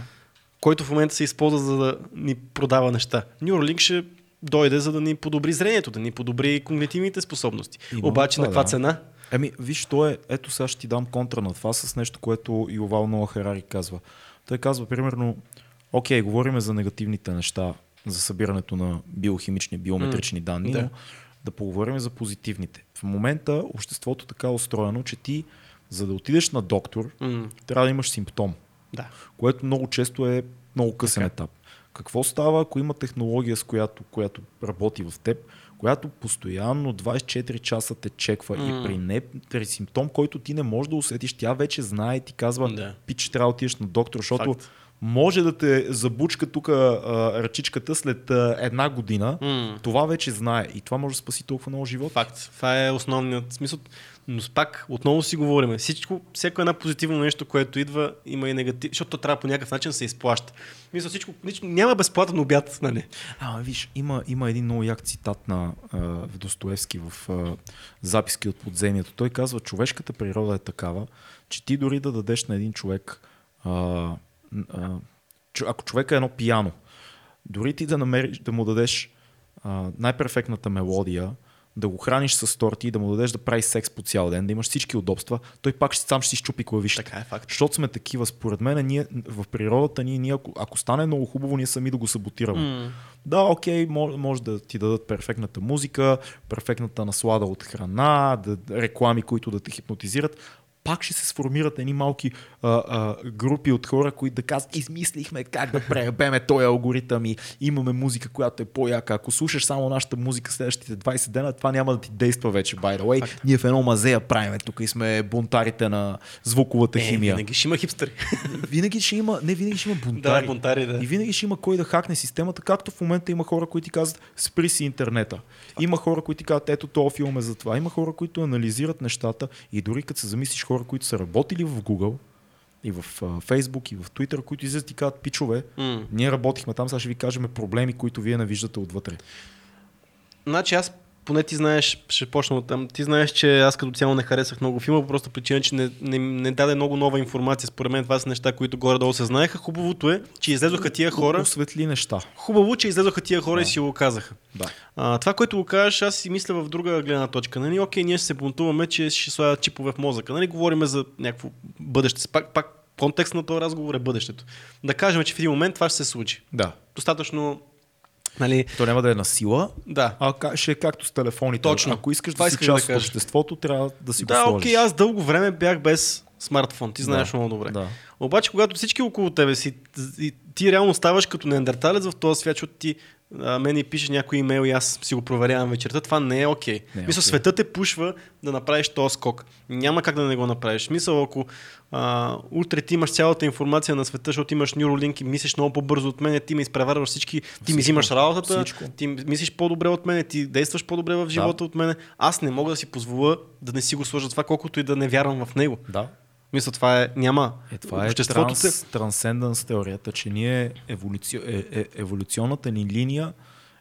Който в момента се използва за да ни продава неща. Neuralink ще дойде за да ни подобри зрението, да ни подобри когнитивните способности. Има Обаче това, на каква да. цена? Еми, виж, то е, ето сега ще ти дам контра на това с нещо, което Ювал Ноа Харари казва. Той казва, примерно, окей, говориме за негативните неща, за събирането на биохимични, биометрични данни, да. но да поговорим за позитивните. В момента обществото така е устроено, че ти, за да отидеш на доктор, трябва да имаш симптом, да. което много често е много късен Така. етап. Какво става, ако има технология, с която, която работи в теб, която постоянно 24 часа те чеква М. и при, не, при симптом, който ти не можеш да усетиш, тя вече знае и ти казва, Да. пич, трябва да отидеш на доктор, защото Факт. може да те забучка тук ръчичката след а, една година. М, Това вече знае и това може да спаси толкова много живот. Факт. Това е основният смисъл. Но пак, отново си говорим. Всичко, всяко едно позитивно нещо, което идва, има и негатив, защото то трябва по някакъв начин се изплаща. Мисля, всичко, няма безплатен обяд, нали? А, виж, има, има един много як цитат на в Достоевски в а, записки от подземието. Той казва, човешката природа е такава, че ти дори да дадеш на един човек, а, чу- ако човек е едно пияно, дори ти да намериш, да му дадеш а, най-перфектната мелодия, да го храниш с торти да му дадеш да прави секс по цял ден, да имаш всички удобства, той пак ще, сам ще си щупи клавишите. Така е факт. Защото сме такива, според мен, ние, в природата ние, ние ако, ако стане много хубаво, ние сами да го саботираме. М, Да, окей, може, може да ти дадат перфектната музика, перфектната наслада от храна, да, реклами, които да те хипнотизират. Пак ще се сформират едни малки а, а, групи от хора, които да казват, измислихме как да пребеме този алгоритъм и имаме музика, която е по-яка. Ако слушаш само нашата музика следващите 20 дена, това няма да ти действа вече, by the way. Факт. Ние в едно мазея правиме тук и сме бунтарите на звуковата Е, химия. винаги ще има хипстери. Винаги ще има, не винаги ще има бунтари. да, бунтари, да. И винаги ще има кой да хакне системата, както в момента има хора, които ти казват спри си интернета. Има хора, които ти казват ето този филм е за това. Има хора, които анализират нещата и дори като се замислиш хора, които са работили в Google и в Facebook и в Twitter, които излизат и казват пичове, М. ние работихме там, сега ще ви кажем проблеми, които вие не виждате отвътре. Значи аз поне ти знаеш, ще почна от там, ти знаеш, че аз като цяло не харесах много филма, по просто причина, че не, не, не даде много нова информация. Според мен това са неща, които горе-долу се знаеха. Хубавото е, че излезоха тия хора. Осветли неща. Хубаво, че излезоха тия хора Да. и си го казаха. Да. А, това, което го кажеш, аз си мисля в друга гледна точка. Нали, окей, ние ще се бунтуваме, че ще слагат чипове в мозъка. Нали, говориме за някакво бъдеще. Пак, пак контекст на този разговор е бъдещето. Да кажем, че в един момент това ще се случи. Да. Достатъчно, нали, То няма да е на сила, да. а ка- ще е както с телефоните. Точно. Ако искаш Това да си исках да част от обществото, трябва да си Да, го сложиш. окей, аз дълго време бях без смартфон. Ти знаеш Да, много добре. Да. Обаче, когато всички около тебе си, и ти реално ставаш като неандерталец в този свят, защото ти а, мен и пише някой имейл и аз си го проверявам вечерта, това не е окей. Е Мисля, окей. светът те пушва да направиш този скок. Няма как да не го направиш. Мисъл, ако а, утре ти имаш цялата информация на света, защото имаш Neuralink и мислиш много по-бързо от мен, ти ме изпреварваш всички, ти ми Всичко. взимаш работата, Всичко. ти мислиш по-добре от мен, ти действаш по-добре в живота от мен. Аз не мога да си позволя да не си го сложа това, колкото и да не вярвам в него. Да. Мисля, това е, няма. Е, това е транс, трансценденс теорията, че ние еволюци... е, е, еволюционната ни линия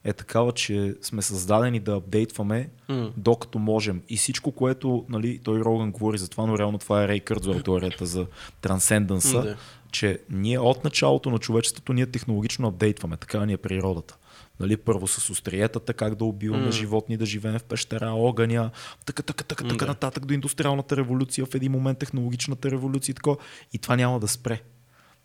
е такава, че сме създадени да апдейтваме М. докато можем. И всичко, което нали, той Роган говори за това, но реално това е Рей Кърдзвел теорията за трансценденса, да. че ние от началото на човечеството ние технологично апдейтваме. Така ни е природата. Нали, първо с остриетата, как да убиваме М. животни, да живеем в пещера, огъня, така, така, така, така да. нататък до индустриалната революция, в един момент технологичната революция и така. И това няма да спре.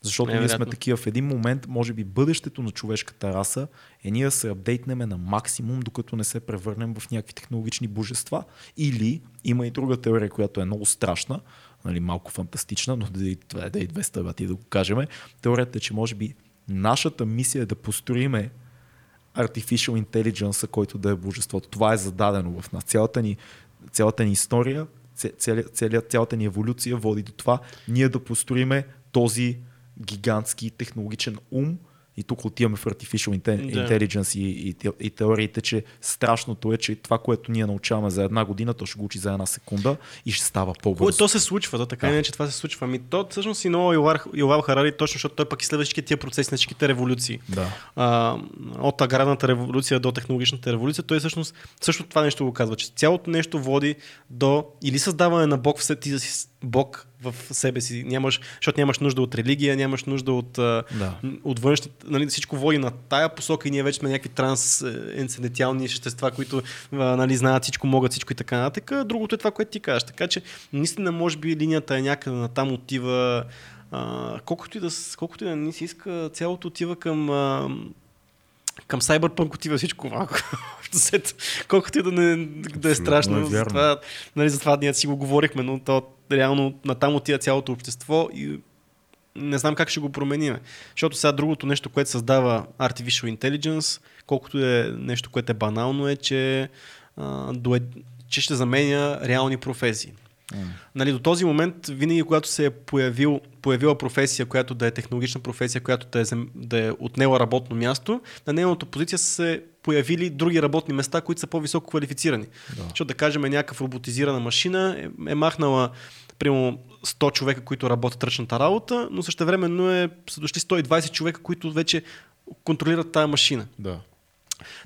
Защото ние сме такива. В един момент, може би, бъдещето на човешката раса е ние да се апдейтнеме на максимум, докато не се превърнем в някакви технологични божества. Или има и друга теория, която е много страшна, нали, малко фантастична, но да и, това е да и 200 бати да го кажем. Теорията е, че може би нашата мисия е да построиме artificial intelligence, който да е божеството. Това е зададено в нас. Цялата ни, цялата ни история, ц- цяля, цяля, цялата ни еволюция води до това ние да построиме този гигантски технологичен ум, и тук отиваме в Artificial Inte- Да. Intelligence и, и, и теориите, че страшното е, че това, което ние научаваме за една година, то ще го учи за една секунда и ще става Кое, по-бързо. то се случва, то така Да. да. че това се случва. Ами то всъщност и много Ювал, Ювал Харари, точно защото той пък изследва всички тия процеси на всичките революции. Да. А, от аграрната революция до технологичната революция, той всъщност също това нещо го казва, че цялото нещо води до или създаване на Бог в ти да Бог в себе си, нямаш, защото нямаш нужда от религия, нямаш нужда от, Да. от външни, нали, всичко води на тая посока и ние вече сме някакви трансцендентални същества, които нали, знаят всичко, могат всичко и така нататък. Другото е това, което ти кажеш. Така че, наистина, може би линията е някъде на там отива. А, колкото, и да, колкото и да ни се иска, цялото отива към. А, към Cyberpunk отива всичко малко. Колкото и да, не, да е страшно. е вярно. затова, нали, затова ние си го говорихме, но то реално натам отива цялото общество и не знам как ще го променим. Защото сега другото нещо, което създава Artificial Intelligence, колкото е нещо, което е банално, е, че, а, до, че ще заменя реални професии. М. Нали, до този момент, винаги когато се е появил, появила професия, която да е технологична професия, която да е, да е отнела работно място, на нейната позиция са се появили други работни места, които са по-високо квалифицирани. Да. Защото да кажем някаква роботизирана машина е, е махнала примерно 100 човека, които работят ръчната работа, но същевременно е, са дошли 120 човека, които вече контролират тази машина. Да.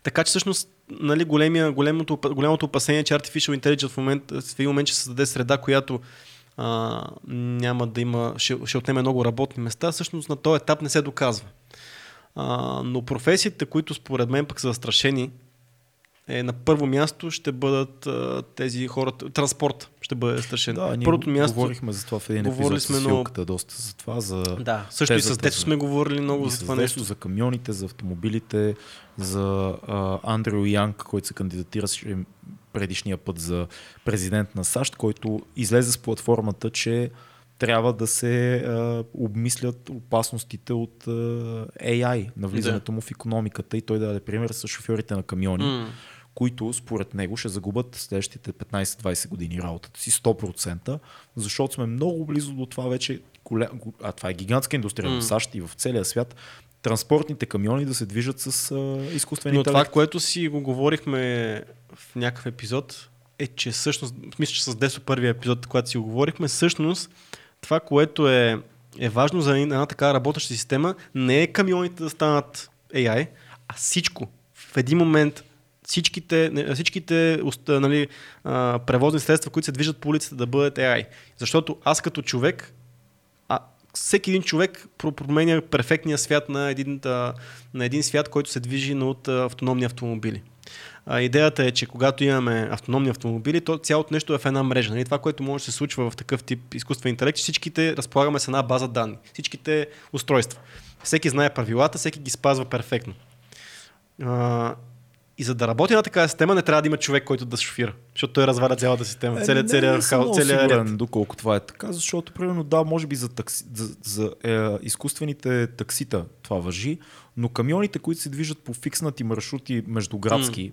Така че всъщност нали, големия, големото, голямото опасение, че Artificial Intelligence в, момент, в един момент ще създаде среда, която а, няма да има, ще, ще отнеме много работни места, всъщност на този етап не се доказва. А, но професиите, които според мен пък са застрашени, е, на първо място ще бъдат а, тези хора, транспорт ще бъде застрашен. Да, ние Първото място, говорихме за това в един епизод сме много- Филката доста за това, за да, също и с тезата за- сме говорили много за това нещо. за камионите, за автомобилите, за а, Андрю Янг, който се кандидатираше предишния път за президент на САЩ, който излезе с платформата, че трябва да се а, обмислят опасностите от а, AI, навлизането му в економиката и той да даде пример с шофьорите на камиони, М. които според него ще загубят следващите 15-20 години работата си 100%, защото сме много близо до това вече, а това е гигантска индустрия М. в САЩ и в целия свят, транспортните камиони да се движат с а, изкуствен Но това, което си го говорихме в някакъв епизод, е, че всъщност, мисля, че с Десо първия епизод, когато си го говорихме, всъщност това, което е, е важно за една такава работеща система, не е камионите да станат AI, а всичко. В един момент всичките, всичките нали, превозни средства, които се движат по улицата, да бъдат AI. Защото аз като човек, всеки един човек про- променя перфектния свят на един, на един свят, който се движи от автономни автомобили. Идеята е, че когато имаме автономни автомобили, то цялото нещо е в една мрежа. Нали? Това, което може да се случва в такъв тип изкуствен интелект, че всичките разполагаме с една база данни. Всичките устройства. Всеки знае правилата, всеки ги спазва перфектно. И за да работи на такава система, не трябва да има човек, който да шофира, защото той разваля цялата система, Е, целият, не, целият, не съм много целият сигурен, ред. доколко това е така, защото примерно да, може би за, такси, за, за е, изкуствените таксита това въжи, но камионите, които се движат по фикснати маршрути междуградски,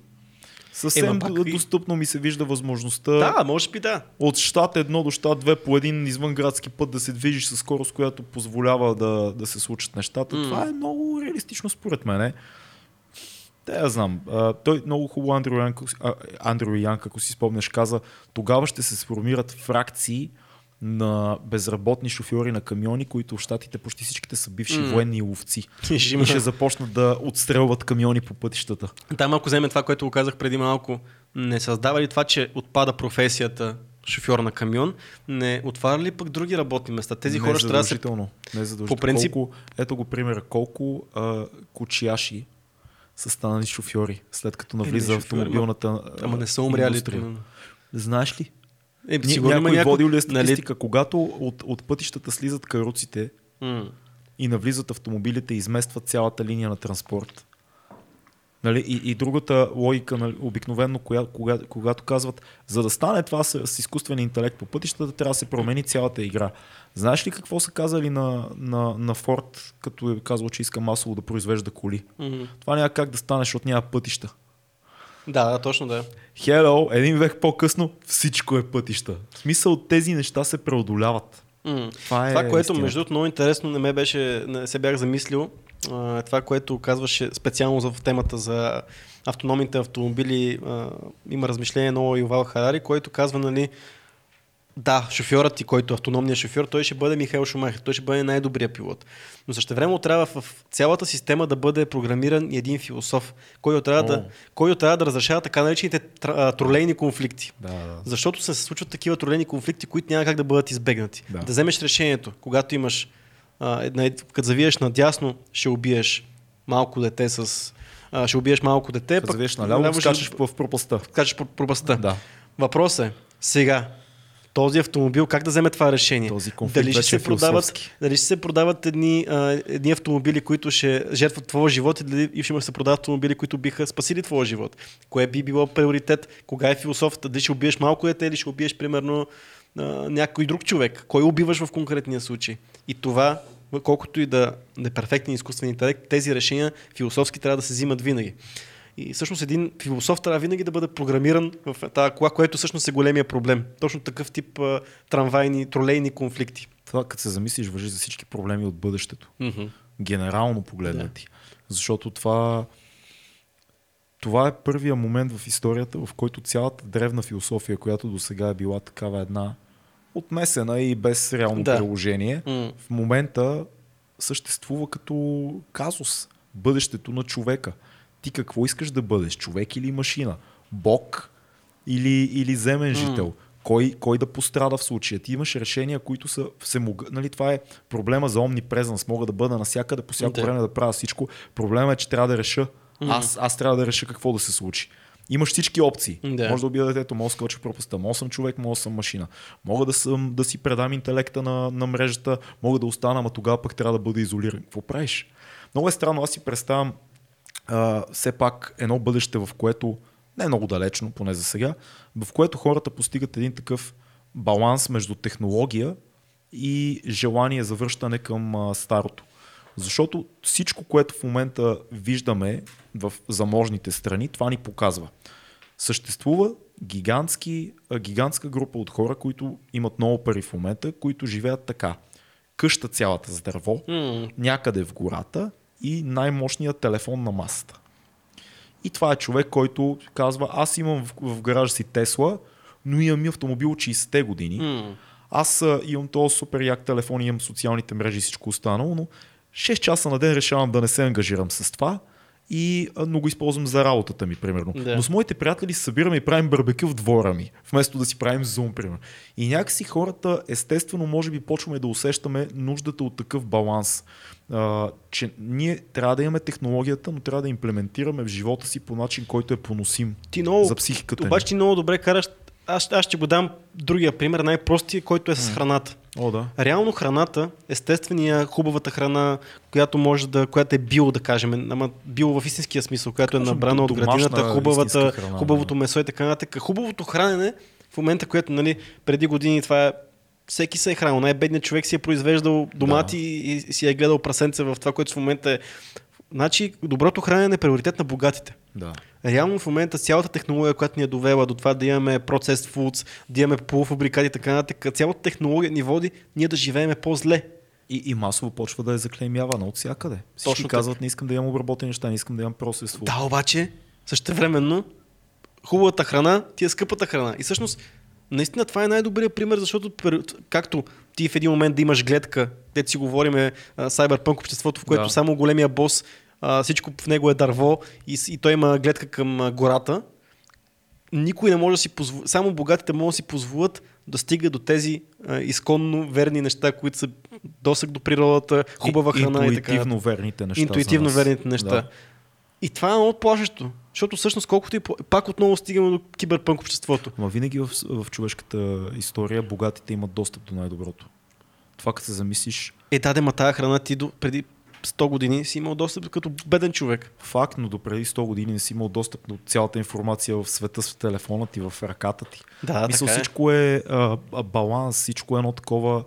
съвсем Ема пак достъпно ми се вижда възможността Да, може би да. от щат 1 до щат 2 по един извънградски път да се движиш със скорост, която позволява да, да се случат нещата. М. Това е много реалистично според мен. Те я знам. А, той много хубаво Андрю Янк, а, Андрю Янк, ако си спомняш, каза, тогава ще се сформират фракции на безработни шофьори на камиони, които в щатите почти всичките са бивши М. военни ловци. И ще започнат да отстрелват камиони по пътищата. Там ако вземе това, което го казах преди малко, не създава ли това, че отпада професията шофьор на камион, не отваря ли пък други работни места? Тези не хора ще трябва да се... Не задължително. По принцип- Колко, ето го пример, колко а, кучияши са станали шофьори, след като навлиза Е, автомобилната а, Ама не са умряли. индустрия. Знаеш ли? Е, има някой някой... водил ли е нали- статистика, когато от, от пътищата слизат каруците М. и навлизат автомобилите и изместват цялата линия на транспорт. Нали? И, и другата логика, нали, обикновено, коя, кога, когато казват, за да стане това с, с изкуствен интелект по пътищата, трябва да се промени цялата игра. Знаеш ли какво са казали на, на, на Форд, като е казал, че иска масово да произвежда коли? М. Това няма как да стане, защото няма пътища. Да, да, точно да. Хело, един век по-късно всичко е пътища. В смисъл тези неща се преодоляват. М. Това е Това, което истината. между другото много интересно, не ме беше, не се бях замислил, а, това, което казваше специално за- в темата за автономните автомобили, а, има размишление много Ювал Харари, който казва, нали, да, шофьорът ти, който е автономният шофьор, той ще бъде Михаил Шумахер, той ще бъде най-добрият пилот. Но също време трябва в цялата система да бъде програмиран и един философ, който трябва, да, който трябва да разрешава така наречените тролейни конфликти. Да, да. Защото се случват такива тролени конфликти, които няма как да бъдат избегнати. Да. Да, вземеш решението, когато имаш, а, една, като завиеш надясно, ще убиеш малко дете с... А, ще убиеш малко дете, Като завиеш наляво, наляво ще скачаш в пропаста. скачаш по пропаста. Да. Въпросът е, сега, този автомобил, как да вземе това решение? Този дали ще, вече е се продават, дали ще се продават едни, а, едни автомобили, които ще жертват твоя живот и дали ще се продават автомобили, които биха спасили твоя живот? Кое би било приоритет? Кога е философията? Дали ще убиеш малко дете или ще убиеш, примерно, а, някой друг човек? Кой убиваш в конкретния случай? И това, колкото и да е перфектен изкуствен интелект, тези решения философски трябва да се взимат винаги. И всъщност един философ трябва винаги да бъде програмиран в тази кола, което всъщност е големия проблем. Точно такъв тип а, трамвайни, тролейни конфликти. Това, като се замислиш, въжи за всички проблеми от бъдещето. Mm-hmm. Генерално погледнати. Защото това, това е първия момент в историята, в който цялата древна философия, която до сега е била такава една отнесена и без реално Да. приложение, Mm. в момента съществува като казус. Бъдещето на човека. Ти какво искаш да бъдеш? Човек или машина? Бог или, или земен жител? Кой, кой да пострада в случая? Ти имаш решения, които са се мог... нали, Това е проблема за омнипрезенс. Мога да бъда навсякъде, по всяко време да правя всичко. Проблема е, че трябва да реша. Аз, аз трябва да реша какво да се случи. Имаш всички опции. Да. Може да убия детето, мога да скоча пропаста, мога съм човек, мога да съм машина. Мога да, съм, да си предам интелекта на, на мрежата, мога да остана, ама тогава пък трябва да бъда изолиран. Какво правиш? Много е странно, аз си представям а, все пак едно бъдеще, в което, не е много далечно, поне за сега, в което хората постигат един такъв баланс между технология и желание за връщане към а, старото. Защото всичко, което в момента виждаме в заможните страни, това ни показва. Съществува гигантски, гигантска група от хора, които имат много пари в момента, които живеят така. Къща цялата с дърво, Mm. някъде в гората и най-мощният телефон на масата. И това е човек, който казва, аз имам в, в гаража си Тесла, но имам и автомобил от 60-те години. Mm. Аз имам този супер як телефон, имам социалните мрежи и всичко останало, но 6 часа на ден решавам да не се ангажирам с това и, но го използвам за работата ми, примерно. Да. Но с моите приятели се събираме и правим барбекю в двора ми, вместо да си правим зум, примерно. И някакси хората, естествено, може би почваме да усещаме нуждата от такъв баланс. А, че ние трябва да имаме технологията, но трябва да имплементираме в живота си по начин, който е поносим Ти много, за психиката обаче ти много добре караш. Аз, аз ще го дам другия пример, най-простия, който е с храната. О, да. Реално храната, естествения, хубавата храна, която може да, която е био, да кажем, ама био в истинския смисъл, която е набрана от градината, хубавата, храна, хубавото да. месо и така нататък. Хубавото хранене, в момента, което нали, преди години това е всеки се е хранил. Най-бедният човек си е произвеждал домати и, и си е гледал прасенце в това, което в момента е. Значи, доброто хранене е приоритет на богатите. да. Реално в момента цялата технология, която ни е довела до това да имаме процес foods, да имаме полуфабрикати и така нататък, цялата технология ни води ние да живееме по-зле. И, и масово почва да е заклеймявана от всякъде. Всички Точно казват, не искам да имам обработени неща, не искам да имам процес food. Да, обаче, същевременно, хубавата храна ти е скъпата храна. И всъщност, наистина това е най-добрият пример, защото както ти в един момент да имаш гледка, дето си говориме сайберпънк обществото, в което Да. само големия бос, а, всичко в него е дърво и, и той има гледка към гората, никой не може да си позволи, само богатите могат да си позволят да стига до тези а, изконно верни неща, които са досък до природата, хубава И- храна и така. Интуитивно верните неща. Интуитивно верните неща. Да. И това е много плашещо. Защото всъщност колкото и пак отново стигаме до киберпънк обществото. Ама винаги в, в човешката история богатите имат достъп до най-доброто. Това като се замислиш, Е, даде, ма тая храна ти до, преди 100 години си имал достъп като беден човек. факт, но до преди 100 години не си имал достъп до цялата информация в света с телефона ти, в ръката ти. Да, Мисъл, така е. всичко е а, баланс, всичко е едно такова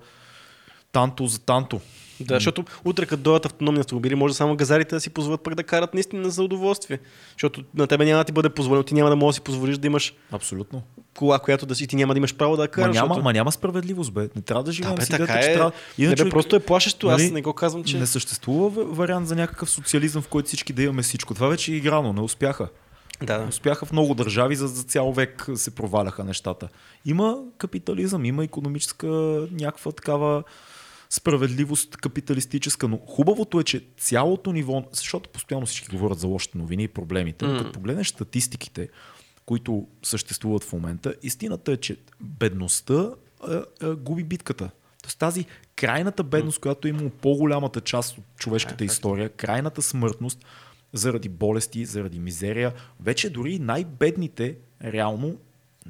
танто за танто. Да, защото утре като дойдат автономни автомобили, може само газарите да си позволят пък да карат наистина за удоволствие. Защото на тебе няма да ти бъде позволено, ти няма да можеш да си позволиш да имаш Абсолютно. Кола, която да си, ти няма да имаш право да я Ма караш. няма, защото... ма няма справедливост, бе. Не трябва да да, живеем бе, с идеята, така че е. трябва... Не, бе, просто е плашещо, аз Нали, не го казвам, че... Не съществува вариант за някакъв социализъм, в който всички да имаме всичко. Това вече е играно, не успяха. Да, да. Успяха в много държави, за, за цял век се проваляха нещата. Има капитализъм, има економическа някаква такава справедливост капиталистическа, но хубавото е, че цялото ниво, защото постоянно всички говорят за лошите новини и проблемите, но М. като погледнеш статистиките, които съществуват в момента, истината е, че бедността а, а, губи битката. Тоест тази крайната бедност, която е имало по-голямата част от човешката Е, история, крайната смъртност, заради болести, заради мизерия, вече дори най-бедните, реално,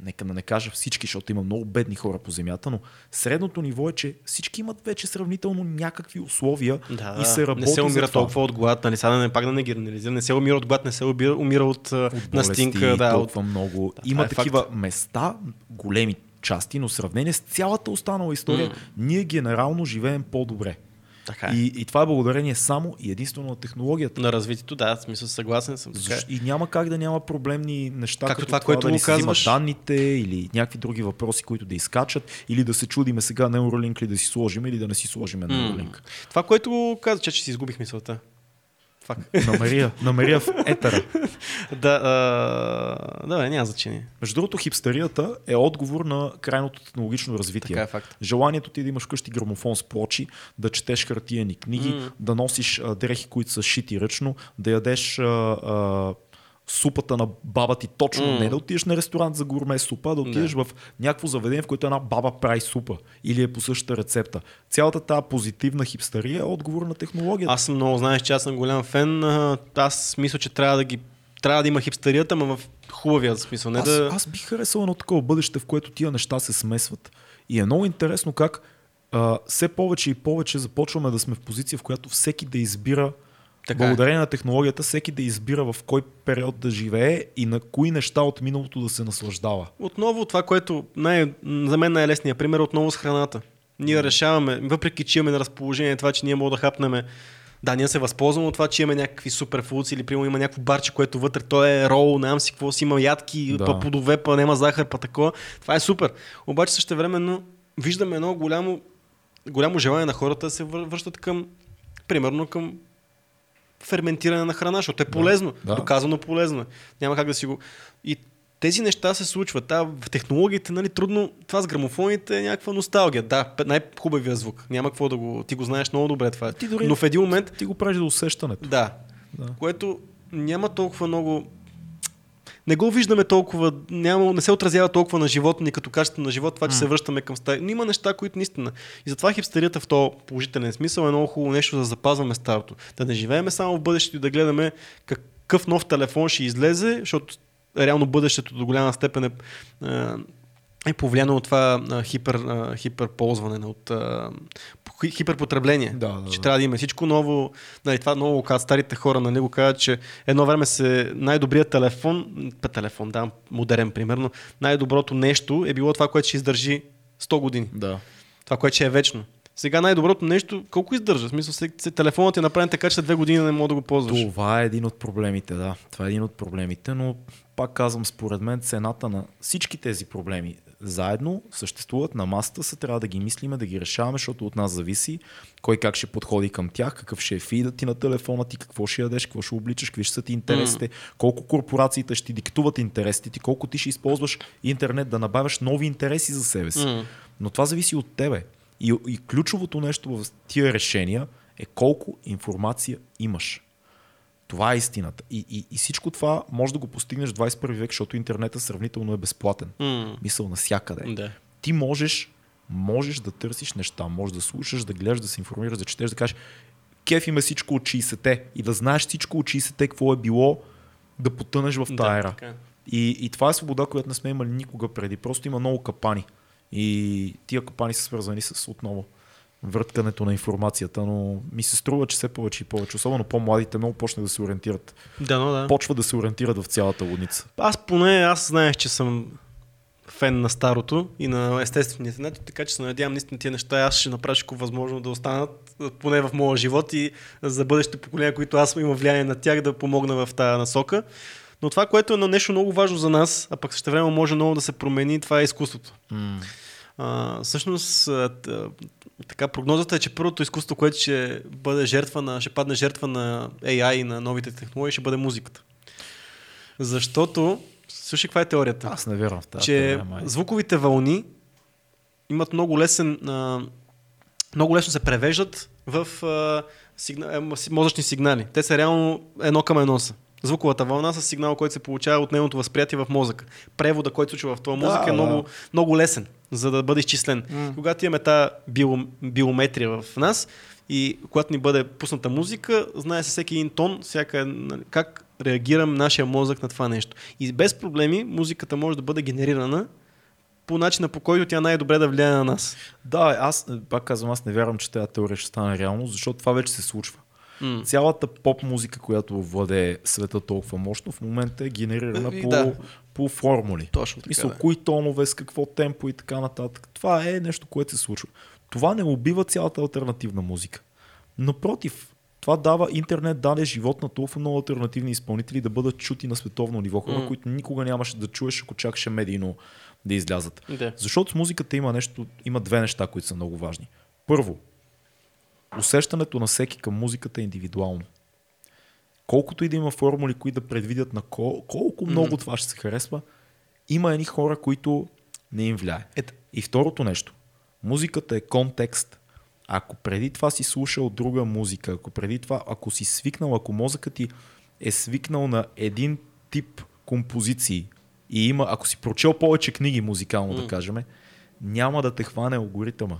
нека да не кажа всички, защото има много бедни хора по земята, но средното ниво е, че всички имат вече сравнително някакви условия Да, и се работи не се умира толкова от глад, нали, сега да не пак да не генерализирам, не се умира от глад, не се умира, умира от, от настинка, да, от, много. Да, Има е такива места, големи части, но в сравнение с цялата останала история, М. ние генерално живеем по-добре. Така е. И, и това е благодарение само и единствено на технологията. на развитието, да, в смисъл съгласен съм. Така. е. И няма как да няма проблемни неща, Както като това, това, което да ни му се взимат казваш. данните или някакви други въпроси, които да изкачат, или да се чудиме сега Neuralink ли да си сложим или да не си сложим Neuralink. Това, което каза, че, че си изгубих мисълта. Фак. Намери я, намери я в етера. да, а... да, няма значение. Между другото, хипстерията е отговор на крайното технологично развитие. Така е факт. Желанието ти да имаш вкъщи грамофон с плочи, да четеш хартиени книги, М. да носиш а, дрехи, които са шити ръчно, да ядеш а, а, супата на баба ти точно, М. не да отидеш на ресторант за гурме супа, да отидеш в някакво заведение, в което една баба прави супа или е по същата рецепта. Цялата тази позитивна хипстерия е отговор на технологията. Аз съм много, знаеш, че аз съм голям фен. Аз мисля, че трябва да ги трябва да има хипстерията, ама в хубавия смисъл. Не аз, да... аз бих харесал едно такова бъдеще, в което тия неща се смесват. И е много интересно как а, все повече и повече започваме да сме в позиция, в която всеки да избира, Така е. благодарение на технологията, всеки да избира в кой период да живее и на кои неща от миналото да се наслаждава. Отново това, което най- за мен най-лесният пример е отново с храната. Ние решаваме, въпреки че имаме на разположение това, че ние можем да хапнем да, ние се възползваме от това, че имаме някакви суперфудс или примерно има някакво барче, което вътре то е рол, нямам си какво си, има ядки, Да. па плодове, па няма захар, па такова. Това е супер. Обаче също времено виждаме едно голямо, голямо желание на хората да се връщат към, примерно към ферментиране на храна, защото е полезно. да. Доказано полезно. е. Няма как да си го... И тези неща се случват. Та, в технологиите, нали, трудно. Това с грамофоните е някаква носталгия. Да, най-хубавия звук. Няма какво да го. Ти го знаеш много добре това. Ти дори- Но в един момент. Ти го правиш до усещането. Да. Да. Което няма толкова много не го виждаме толкова, няма, не се отразява толкова на живота ни като качество на живот, това, че mm. се връщаме към стая. Но има неща, които наистина. И затова хипстерията в този положителен смисъл е много хубаво нещо да запазваме старото. Да не живееме само в бъдещето и да гледаме какъв нов телефон ще излезе, защото реално бъдещето до голяма степен е, е повлияно от това а, хипер, а, хиперползване, от а, хиперпотребление. Да, да, че да. трябва да има всичко ново. Нали, това много казват старите хора, нали, го казват, че едно време се най-добрият телефон, па телефон, да, модерен примерно, най-доброто нещо е било това, което ще издържи 100 години. Да. Това, което ще е вечно. Сега най-доброто нещо, колко издържа? В смисъл, се, телефонът е направен така, че след две години не мога да го ползваш. Това е един от проблемите, да. Това е един от проблемите, но пак казвам, според мен цената на всички тези проблеми заедно съществуват на масата, са трябва да ги мислиме, да ги решаваме, защото от нас зависи кой как ще подходи към тях, какъв ще е фидът ти на телефона ти, какво ще ядеш, какво ще обличаш, какви ще са ти интересите, mm. колко корпорациите ще диктуват интересите ти, колко ти ще използваш интернет да набавяш нови интереси за себе си. Mm. Но това зависи от тебе. И, и ключовото нещо в тия решения е колко информация имаш. Това е истината. И, и, и всичко това може да го постигнеш в 21 век, защото интернетът сравнително е безплатен. Mm. Мисъл навсякъде. Да. Ти можеш, можеш да търсиш неща, можеш да слушаш, да гледаш, да се информираш, да четеш, да кажеш кеф има всичко от 60-те и да знаеш всичко от 60-те какво е било, да потънеш в тая ера. Да, и, и това е свобода, която не сме имали никога преди. Просто има много капани. И тия капани са свързани с отново върткането на информацията, но ми се струва, че все повече и повече, особено по-младите, много почне да се ориентират. Да, но да. Почва да се ориентират в цялата лудница. Аз поне, аз знаех, че съм фен на старото и на естествения интернет, така че се надявам наистина тия неща аз ще направя всичко възможно да останат поне в моя живот и за бъдещите поколения, които аз имам влияние на тях да помогна в тази насока. Но това, което е на нещо много важно за нас, а пък също време може много да се промени, това е изкуството. Mm. А, всъщност, а, така, прогнозата е, че първото изкуство, което ще бъде жертва на, ще падне жертва на AI и на новите технологии, ще бъде музиката. Защото, слушай, каква е теорията? Аз не вярвам в тази Че теория, звуковите вълни имат много лесен, а, много лесно се превеждат в а, сигна, мозъчни сигнали. Те са реално едно към едно са. Звуковата вълна с сигнал, който се получава от нейното възприятие в мозъка. Превода, който се случва в този мозък да, е много, да. много лесен, за да бъде изчислен. Mm. Когато имаме тази био, биометрия в нас и когато ни бъде пусната музика, знае се всеки един тон, всяка, нали, как реагирам нашия мозък на това нещо. И без проблеми музиката може да бъде генерирана по начина по който тя най-добре да влияе на нас. Да, аз пак казвам, аз не вярвам, че тази теория ще стане реално, защото това вече се случва. Mm. Цялата поп музика, която владее света толкова мощно, в момента е генерирана и, по, да. по формули. Точно така. Мисъл, да. кои тонове, с какво темпо и така нататък. Това е нещо, което се случва. Това не убива цялата альтернативна музика. Напротив, това дава интернет, даде живот на толкова много альтернативни изпълнители да бъдат чути на световно ниво. Хора, mm. които никога нямаше да чуеш, ако чакаше медийно да излязат. Да. Защото с музиката има нещо, има две неща, които са много важни. Първо, усещането на всеки към музиката е индивидуално. Колкото и да има формули, които да предвидят на кол, колко много mm. това ще се харесва, има едни хора, които не им влияе. Ето. И второто нещо. Музиката е контекст. Ако преди това си слушал друга музика, ако преди това, ако си свикнал, ако мозъкът ти е свикнал на един тип композиции и има, ако си прочел повече книги музикално, mm. да кажем, няма да те хване алгоритъма.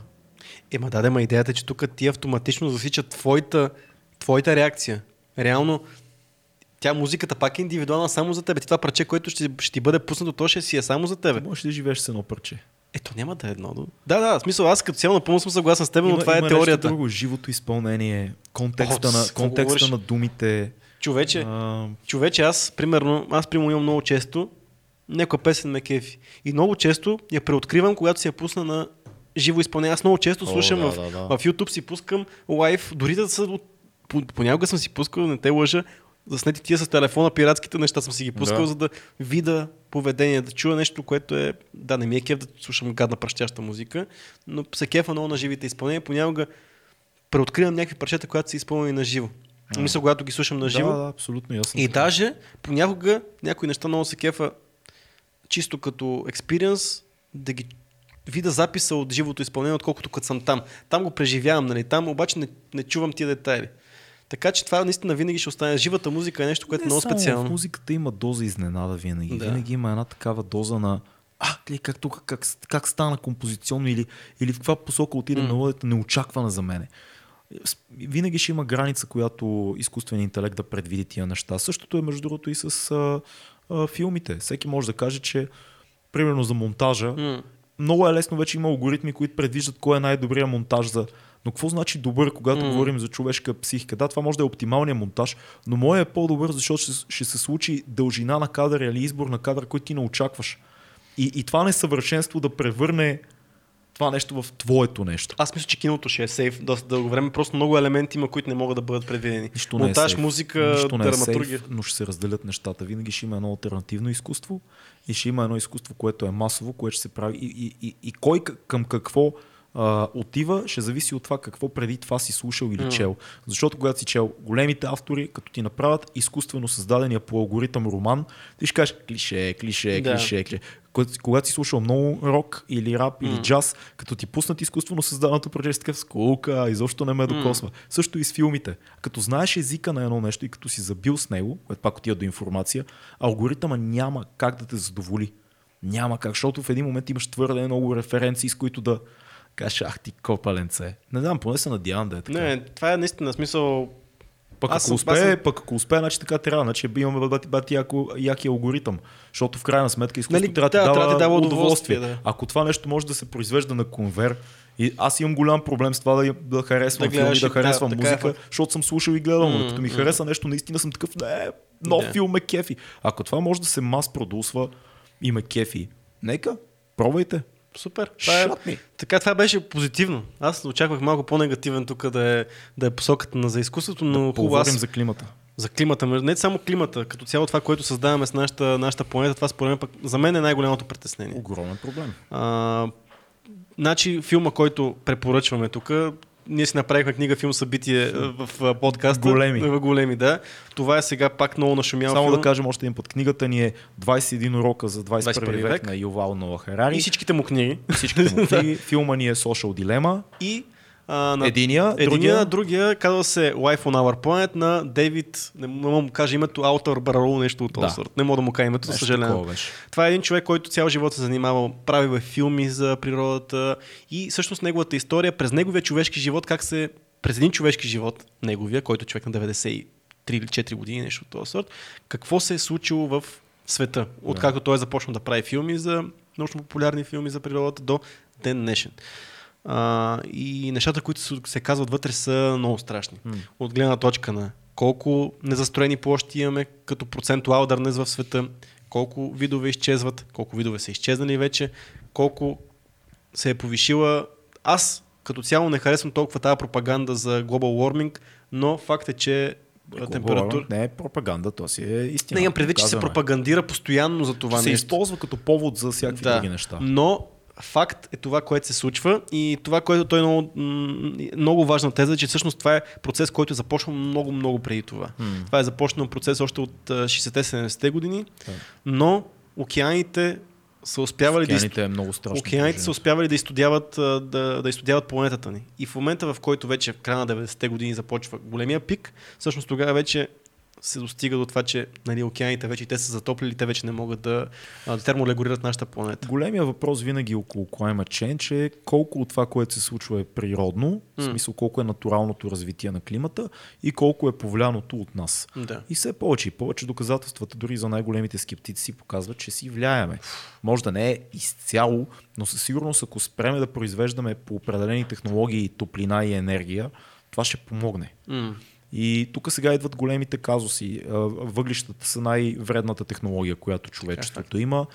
Ема да, ма идеята е, че тук ти автоматично засичат твоята, твоята реакция. Реално, тя музиката пак е индивидуална само за теб. Ти това парче, което ще, ще ти бъде пуснато, то ще си е само за теб. Можеш да живееш с едно парче. Ето няма да е едно. Да, да, в смисъл аз като цяло напълно съм съгласен с теб, но това е има е теорията. друго, живото изпълнение, контекста, О, на, контекста на думите. Човече, а... човече, аз примерно, аз примерно имам много често някоя песен ме кефи. И много често я преоткривам, когато си я пусна на живо изпълнение. Аз много често слушам О, да, в, да, да. в YouTube си пускам лайв, дори да са от, понякога съм си пускал, не те лъжа, заснети тия с телефона, пиратските неща съм си ги пускал, да. за да видя поведение, да чуя нещо, което е... Да, не ми е кеф да слушам гадна пращяща музика, но се кефа много на живите изпълнения. Понякога преоткривам някакви парчета, които са изпълнени на живо. А. Мисля, когато ги слушам на живо. Да, да, абсолютно ясно. И даже понякога някои неща много се кефа чисто като експириенс да ги вида записа от живото изпълнение, отколкото като съм там. Там го преживявам, нали? Там обаче не, не чувам тия детайли. Така че това наистина винаги ще остане. Живата музика е нещо, което е много само специално. В музиката има доза изненада винаги. Да. Винаги има една такава доза на а, ли, как, тук, как, как стана композиционно или, или в каква посока отиде М. мелодията, неочаквана за мене. Винаги ще има граница, която изкуственият интелект да предвиди тия неща. Същото е между другото и с а, а, филмите. Всеки може да каже, че примерно за монтажа, М. много е лесно, вече има алгоритми, които предвиждат кой е най-добрият монтаж за. Но какво значи добър, когато М. говорим за човешка психика? Да, това може да е оптималният монтаж, но моят е по-добър, защото ще, ще се случи дължина на кадър или избор на кадър, който ти не очакваш. И, и това несъвършенство да превърне това нещо в твоето нещо. Аз мисля, че киното ще е сейф доста дълго време. Просто много елементи има, които не могат да бъдат предвидени. Нищо не е Монтаж, сейф. музика, Нищо не е сейф, но ще се разделят нещата. Винаги ще има едно альтернативно изкуство и ще има едно изкуство, което е масово, което ще се прави. И, и, и, и кой към какво а, отива, ще зависи от това какво преди това си слушал или М. чел. Защото когато си чел големите автори, като ти направят изкуствено създадения по алгоритъм роман, ти ще кажеш клише, клише, Да. клише, клише. Когато, когато си слушал много рок или рап или М. джаз, като ти пуснат изкуствено създаденото проче, си такъв скулка, изобщо не ме докосва. Също и с филмите. Като знаеш езика на едно нещо и като си забил с него, което пак отива до информация, алгоритъма няма как да те задоволи. Няма как, защото в един момент имаш твърде много референции, с които да кажеш, ах ти копаленце. Не знам, поне се надявам да е така. Не, това е наистина смисъл. Пък Аз ако, съм- успее, аз съм- пък ако успее, значи така трябва. Значи имаме бати, бати яко, яки алгоритъм. Защото в крайна сметка изкуството Нали, трябва да, дава, трябва да дава удоволствие. да. Ако това нещо може да се произвежда на конвер, и аз имам голям проблем с това да, да харесвам Да филми, гледаш да харесвам да, е музика, факт. защото съм слушал и гледал. М, като ми м. хареса нещо, наистина съм такъв, не, нов Да. филм ме кефи. Ако това може да се мас продусва и ме кефи, нека, пробвайте. Супер. Това е, така, това беше позитивно. Аз очаквах малко по-негативен тук да е, да е посоката на за изкуството, но хубаво Поговорим аз за климата. за климата. Не само климата, като цяло това, което създаваме с нашата, нашата планета, това според мен пък за мен е най-голямото притеснение. Огромен проблем. А, значи филма, който препоръчваме тук, ние си направихме книга филм събитие а, в подкаста. Големи. В големи, да. Това е сега пак много нашумял Само филм. да кажем още един път. Книгата ни е 21 урока за 21 21 век, век. на Ювал Нова Харари. И всичките му книги. Всичките му книги. Филма ни е Social Dilemma. И а, на Единия, Единия, другия... другия казва се Life on Our Planet на Дейвид, не мога му кажа името, Аутър Бароу, нещо от този Да. сорт. Не мога да му кажа името, съжалявам. Това е един човек, който цял живот се занимавал, правил филми за природата и всъщност неговата история през неговия човешки живот, как се през един човешки живот, неговия, който е човек на 93 или 4 години, нещо от този сорт, какво се е случило в света, откакто той е започнал да прави филми за научно-популярни филми за природата до ден днешен. А, и нещата, които се- се казват вътре са много страшни. М. От гледна точка на колко незастроени площи имаме като процентуал дърнез в света, колко видове изчезват, колко видове са изчезнали вече, колко се е повишила. Аз като цяло не харесвам толкова тази пропаганда за global warming, но факт е, че а, температура... Не е пропаганда, то си е истина. Не, имам предвид, че се Казваме. пропагандира постоянно за това се нещо. използва като повод за всякакви Да. други неща. Но факт е това, което се случва и това, което той е много, много важна теза, че всъщност това е процес, който е започнал много, много преди това. М. Това е започнал процес още от а, 60-70-те години, Да. но океаните са успявали да, Океаните е много страшно. океаните са успявали да изстудяват, а, да, да изстудяват планетата ни. И в момента, в който вече в края на 90-те години започва големия пик, всъщност тогава вече се достига до това, че нали, океаните вече те са затоплили, те вече не могат да, да терморегулират нашата планета. Големия въпрос винаги около climate change е колко от това, което се случва е природно, в М. смисъл колко е натуралното развитие на климата и колко е повлияното от нас. Да. И все повече и повече доказателствата, дори за най-големите скептици, си показват, че си влияеме. Може да не е изцяло, но със сигурност, ако спреме да произвеждаме по определени технологии топлина и енергия, това ще помогне. М. И тук сега идват големите казуси. Въглищата са най-вредната технология, която човечеството има.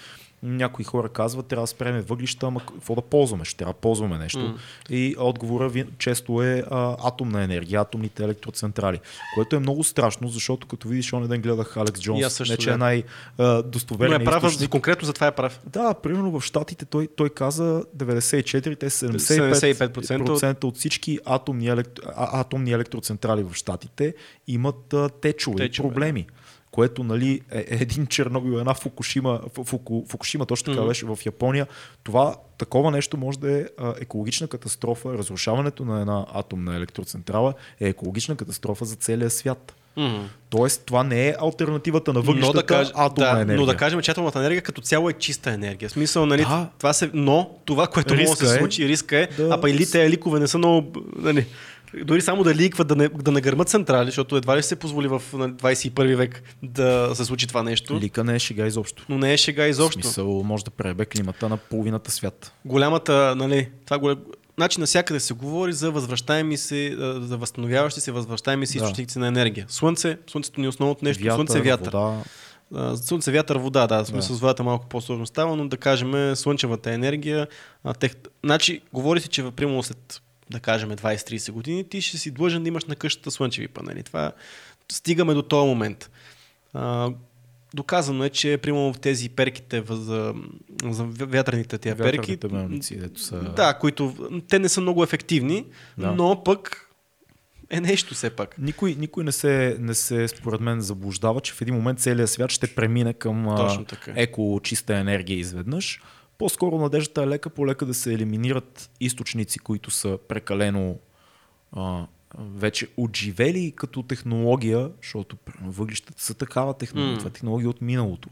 Някои хора казват, трябва да спреме въглища, ама какво да ползваме? Ще трябва да ползваме нещо. М. И отговора ви- често е а, атомна енергия, атомните електроцентрали, което е много страшно, защото като видиш, он ден гледах Алекс Джонс, също, не че да. е най-достоверен е прав, източник. конкретно за това е прав. Да, примерно в Штатите той, той каза 94, те са 75%, 75% от всички атомни, електро, а, атомни електроцентрали в Штатите имат а, течове, Течове, проблеми. Което нали, е един Чернобил, една Фукушима, Фуку, Фукушима точно така mm-hmm. беше в Япония. Това, такова нещо може да е екологична катастрофа. Разрушаването на една атомна електроцентрала е екологична катастрофа за целия свят. Mm-hmm. Тоест, това не е альтернативата на въглищата, да каж... атомна да, енергия. Но да кажем, че атомната енергия като цяло е чиста енергия. В смисъл, нали, да. това се... но това, което може да се е, случи, риска е, да. а па или те ликове не са много... Нали, дори само да ликват, да не, да не гърмат централи, защото едва ли се позволи в 21 век да се случи това нещо. Лика не е шега изобщо. Но не е шега изобщо. В смисъл може да пребе климата на половината свят. Голямата, нали, това голям... Значи навсякъде се говори за възвръщаеми се, за възстановяващи се, възвръщаеми се да. източници на енергия. Слънце, слънцето ни е основното нещо, вятър, слънце, вятър. Вода. Слънце, вятър, вода, да, смисъл да. с водата малко по-сложно става, но да кажем слънчевата енергия. А, тех... Значи, говори се, че примерно след да кажем 20-30 години, ти ще си длъжен да имаш на къщата слънчеви панели. Това стигаме до този момент. А, доказано е, че примерно в тези перките за, за вятърните тия перки, мелници, ето са... да, които те не са много ефективни, да. но пък е нещо все пак. Никой, никой не, се, не се, според мен, заблуждава, че в един момент целият свят ще премине към еко чиста енергия изведнъж. По-скоро надеждата е лека по лека да се елиминират източници, които са прекалено а, вече отживели като технология, защото въглищата са такава технология, mm. това е технология от миналото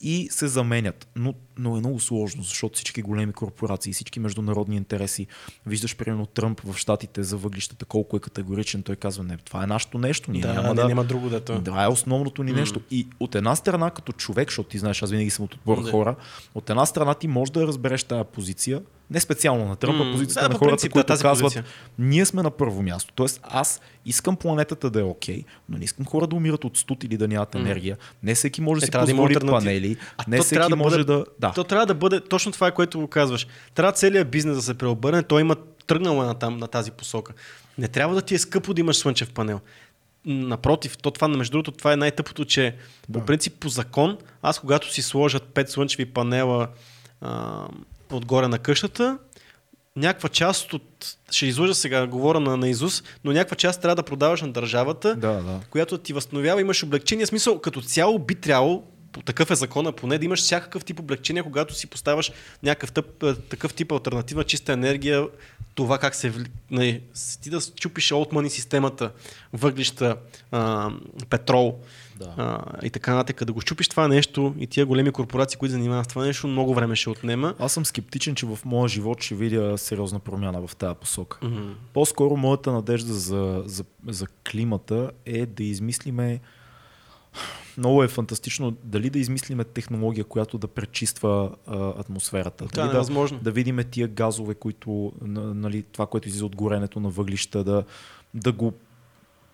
и се заменят. Но, но е много сложно, защото всички големи корпорации, всички международни интереси, виждаш примерно Тръмп в Штатите за въглищата, колко е категоричен, той казва, не, това е нашето нещо, ние да, няма да... няма друго да това. Това е основното ни mm. нещо. И от една страна, като човек, защото ти знаеш, аз винаги съм от отбора да. хора, от една страна ти можеш да разбереш тази позиция, не специално на Тръмп, а позицията да, на хората, принцип, които да, казват, позиция. ние сме на първо място. Тоест, аз искам планетата да е окей, okay, но не искам хора да умират от студ или да нямат енергия. Не всеки може да е, си позволи да панели. А не всеки да може бъде, да, да. То трябва да бъде точно това, което казваш. Трябва целият бизнес да се преобърне. Той има тръгнал на, там, на тази посока. Не трябва да ти е скъпо да имаш слънчев панел. Напротив, то това, между другото, това е най-тъпото, че да. по принцип по закон, аз когато си сложат 5 слънчеви панела а, отгоре на къщата, някаква част от, ще излъжа сега, говоря на, на Изус, но някаква част трябва да продаваш на държавата, да, да. която ти възстановява, имаш облегчение. Смисъл, като цяло би трябвало, такъв е закона, поне да имаш всякакъв тип облегчение, когато си поставяш някакъв тъп, е, такъв тип альтернативна чиста енергия, това как се... Не, нали, ти да чупиш Олтмани системата, въглища, а, петрол, да. а, и така нататък. Да го щупиш това нещо и тия големи корпорации, които занимават с това нещо, много време ще отнема. Аз съм скептичен, че в моя живот ще видя сериозна промяна в тази посока. Mm-hmm. По-скоро моята надежда за, за, за климата е да измислиме много е фантастично дали да измислиме технология, която да пречиства а, атмосферата. Това дали е да, да видиме тия газове, които, нали, това, което излиза от горенето на въглища, да, да го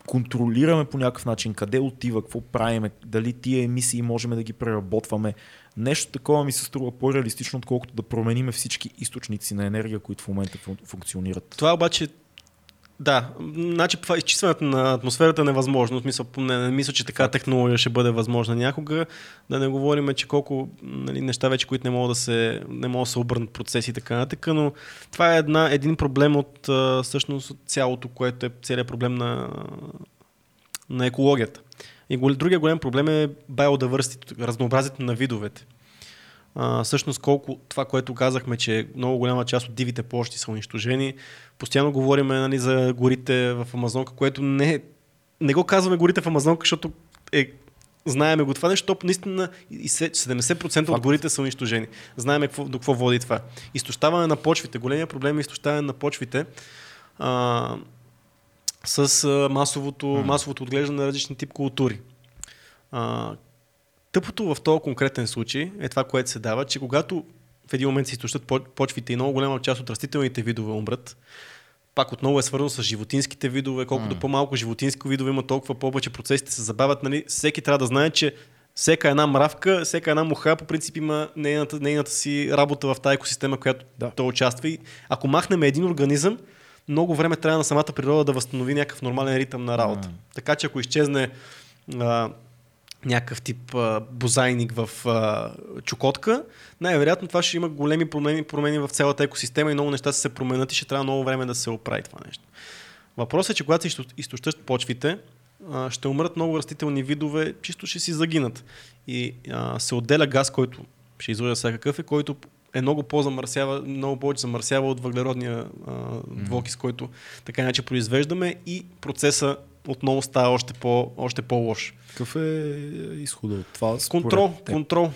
контролираме по някакъв начин къде отива, какво правиме, дали тия емисии можем да ги преработваме. Нещо такова ми се струва по-реалистично, отколкото да промениме всички източници на енергия, които в момента функционират. Това обаче да, значи това изчистването на атмосферата е невъзможно. Смисъл, не, не мисля, че така технология ще бъде възможна някога. Да не говорим, че колко нали, неща вече, които не могат да се, не могат да се обърнат процеси и така нататък, но това е една, един проблем от всъщност от цялото, което е целият проблем на, на екологията. И другия голям проблем е biodiversity, разнообразието на видовете а, всъщност колко това, което казахме, че много голяма част от дивите площи са унищожени. Постоянно говорим нали, за горите в Амазонка, което не, не го казваме горите в Амазонка, защото е знаеме го това нещо, наистина 70% от горите са унищожени. Знаеме какво, до какво води това. Изтощаване на почвите. Големия проблем е изтощаване на почвите а, с масовото, масовото отглеждане на различни тип култури. А, Тъпото в този конкретен случай е това, което се дава, че когато в един момент се изтощат почвите и много голяма част от растителните видове умрат, пак отново е свързано с животинските видове. Колкото mm. по-малко животински видове има, толкова повече процесите се забавят. Нали? Всеки трябва да знае, че всяка една мравка, всяка една муха по принцип има нейната, нейната си работа в тази екосистема, която да. той участва. И ако махнем един организъм, много време трябва на самата природа да възстанови някакъв нормален ритъм на работа. Mm. Така че ако изчезне а, някакъв тип а, бозайник в а, Чукотка, най-вероятно това ще има големи промени, промени в цялата екосистема и много неща ще се променят и ще трябва много време да се оправи това нещо. Въпросът е, че когато се изтощат почвите, а, ще умрат много растителни видове, чисто ще си загинат. И а, се отделя газ, който ще излъжа всякакъв, е, който е много по-замърсява, много повече замърсява от въглеродния а, двокис, който така иначе произвеждаме и процеса отново става още, по, още по-лош. Какъв е изходът от това? Контрол, контрол.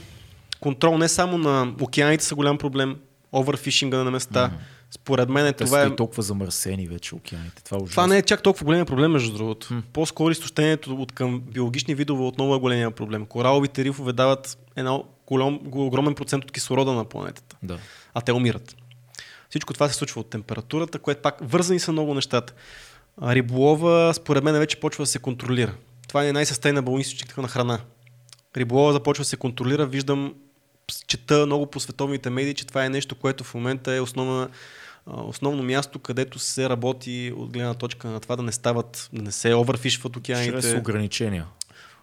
Контрол не само на океаните са голям проблем, оверфишинга на места. Mm-hmm. Според мен е, това Те е... толкова замърсени вече океаните. Това, е това не е чак толкова голям проблем, между другото. Mm. По-скоро изтощението от към биологични видове отново е големия проблем. Кораловите рифове дават една голям, огромен процент от кислорода на планетата. Да. А те умират. Всичко това се случва от температурата, което пак вързани са много нещата. Риболова, според мен, вече почва да се контролира. Това е най-състейнабъл източник на храна. Риболова започва да се контролира. Виждам, чета много по световните медии, че това е нещо, което в момента е основна, основно място, където се работи от гледна точка на това да не стават, да не се оверфишват океаните. Чрез ограничения.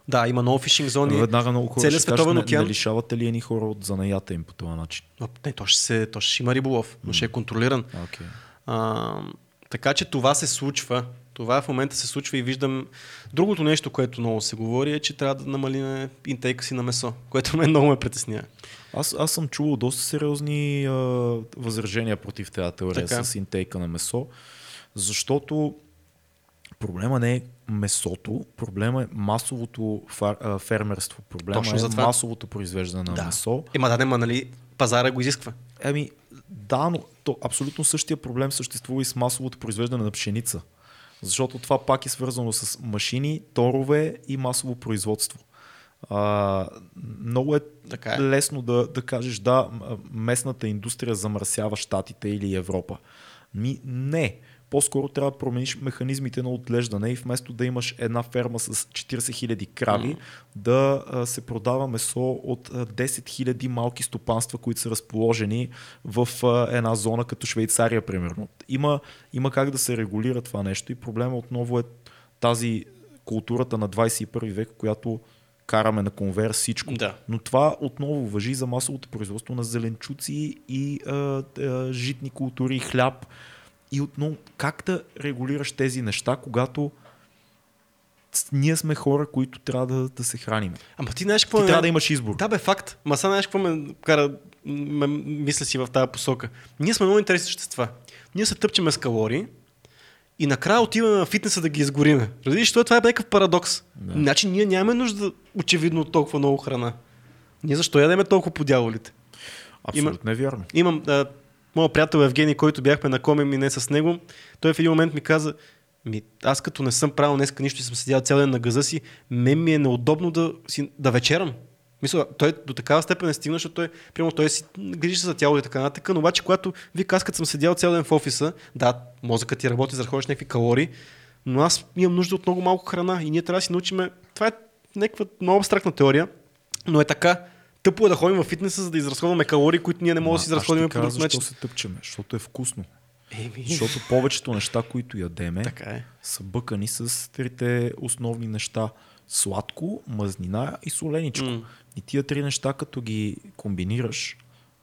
Да, има много фишинг зони. Веднага много хора Целият световен кажат, океан. Не, не лишавате ли едни хора от занаята им по този начин? Не, то ще, се, то ще има риболов, но ще е контролиран. Okay. А, така че това се случва. Това в момента се случва и виждам. Другото нещо, което много се говори е, че трябва да намалим интейка си на месо, което мен много ме притеснява. Аз, аз съм чувал доста сериозни а, възражения против тази теория така. с интейка на месо, защото проблема не е месото, проблема е масовото фар, а, фермерство, проблема Точно е масовото произвеждане на да. месо. Ема да, нема, нали, пазара го изисква. Еми, да, но то, абсолютно същия проблем съществува и с масовото произвеждане на пшеница. Защото това пак е свързано с машини, торове и масово производство. А, много е, така е лесно да, да кажеш да, местната индустрия замърсява Штатите или Европа. Ми, не по-скоро трябва да промениш механизмите на отглеждане и вместо да имаш една ферма с 40 000 крави, mm. да се продава месо от 10 000 малки стопанства, които са разположени в една зона като Швейцария, примерно. Има, има как да се регулира това нещо и проблема отново е тази културата на 21 век, която караме на конвейер всичко. Да. Но това отново въжи за масовото производство на зеленчуци и а, а, житни култури, хляб. И отново, как да регулираш тези неща, когато ние сме хора, които трябва да, да се храним. Ама ти знаеш какво ти ме... трябва да имаш избор. Да, бе, факт. Ма сега знаеш какво ме кара ме, мисля си в тази посока. Ние сме много интересни същества. Ние се тъпчеме с калории и накрая отиваме на фитнеса да ги изгориме. Разбираш, това е някакъв парадокс. Да. Значи ние нямаме нужда очевидно от толкова много храна. Ние защо ядеме толкова по дяволите? Абсолютно Има, е вярно. Имам а, моят приятел Евгений, който бяхме на комен и не с него, той в един момент ми каза, ми, аз като не съм правил днеска нищо и съм седял цял ден на газа си, мен ми е неудобно да, си, да вечерам. Мисля, той до такава степен е стигна, защото той, примерно, той си грижи за тяло и така нататък, но обаче, когато ви аз като съм седял цял ден в офиса, да, мозъкът ти работи, за да някакви калории, но аз имам нужда от много малко храна и ние трябва да си научиме. Това е някаква много абстрактна теория, но е така. Тъпо е да ходим в фитнеса, за да изразходваме калории, които ние не можем да си изразходим по друг начин. Защо се тъпчеме? Защото е вкусно. Еми. Защото повечето неща, които ядеме, така е. са бъкани с трите основни неща. Сладко, мазнина и соленичко. Mm. И тия три неща, като ги комбинираш,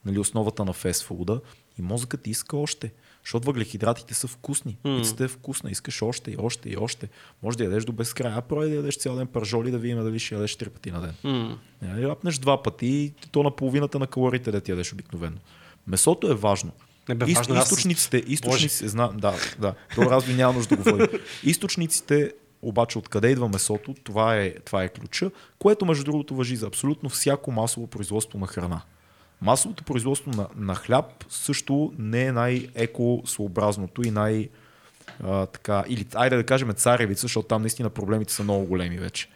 нали, основата на фестфуда, и мозъкът ти иска още. Защото въглехидратите са вкусни. Mm. Пицата е вкусна, искаш още и още и още. Може да ядеш до безкрай. А прой да ядеш цял ден пържоли, да видим дали ще ядеш три пъти на ден. Mm. Не, лапнеш два пъти и то на половината на калориите да ти ядеш обикновено. Месото е важно. Не бе, важно източниците, източниците, знам, да, да, то разви няма нужда да говори. Източниците обаче откъде идва месото, това е, това е ключа, което между другото въжи за абсолютно всяко масово производство на храна. Масовото производство на, на хляб също не е най-екосообразното и най- а, така, или айде да кажем царевица, защото там наистина проблемите са много големи вече.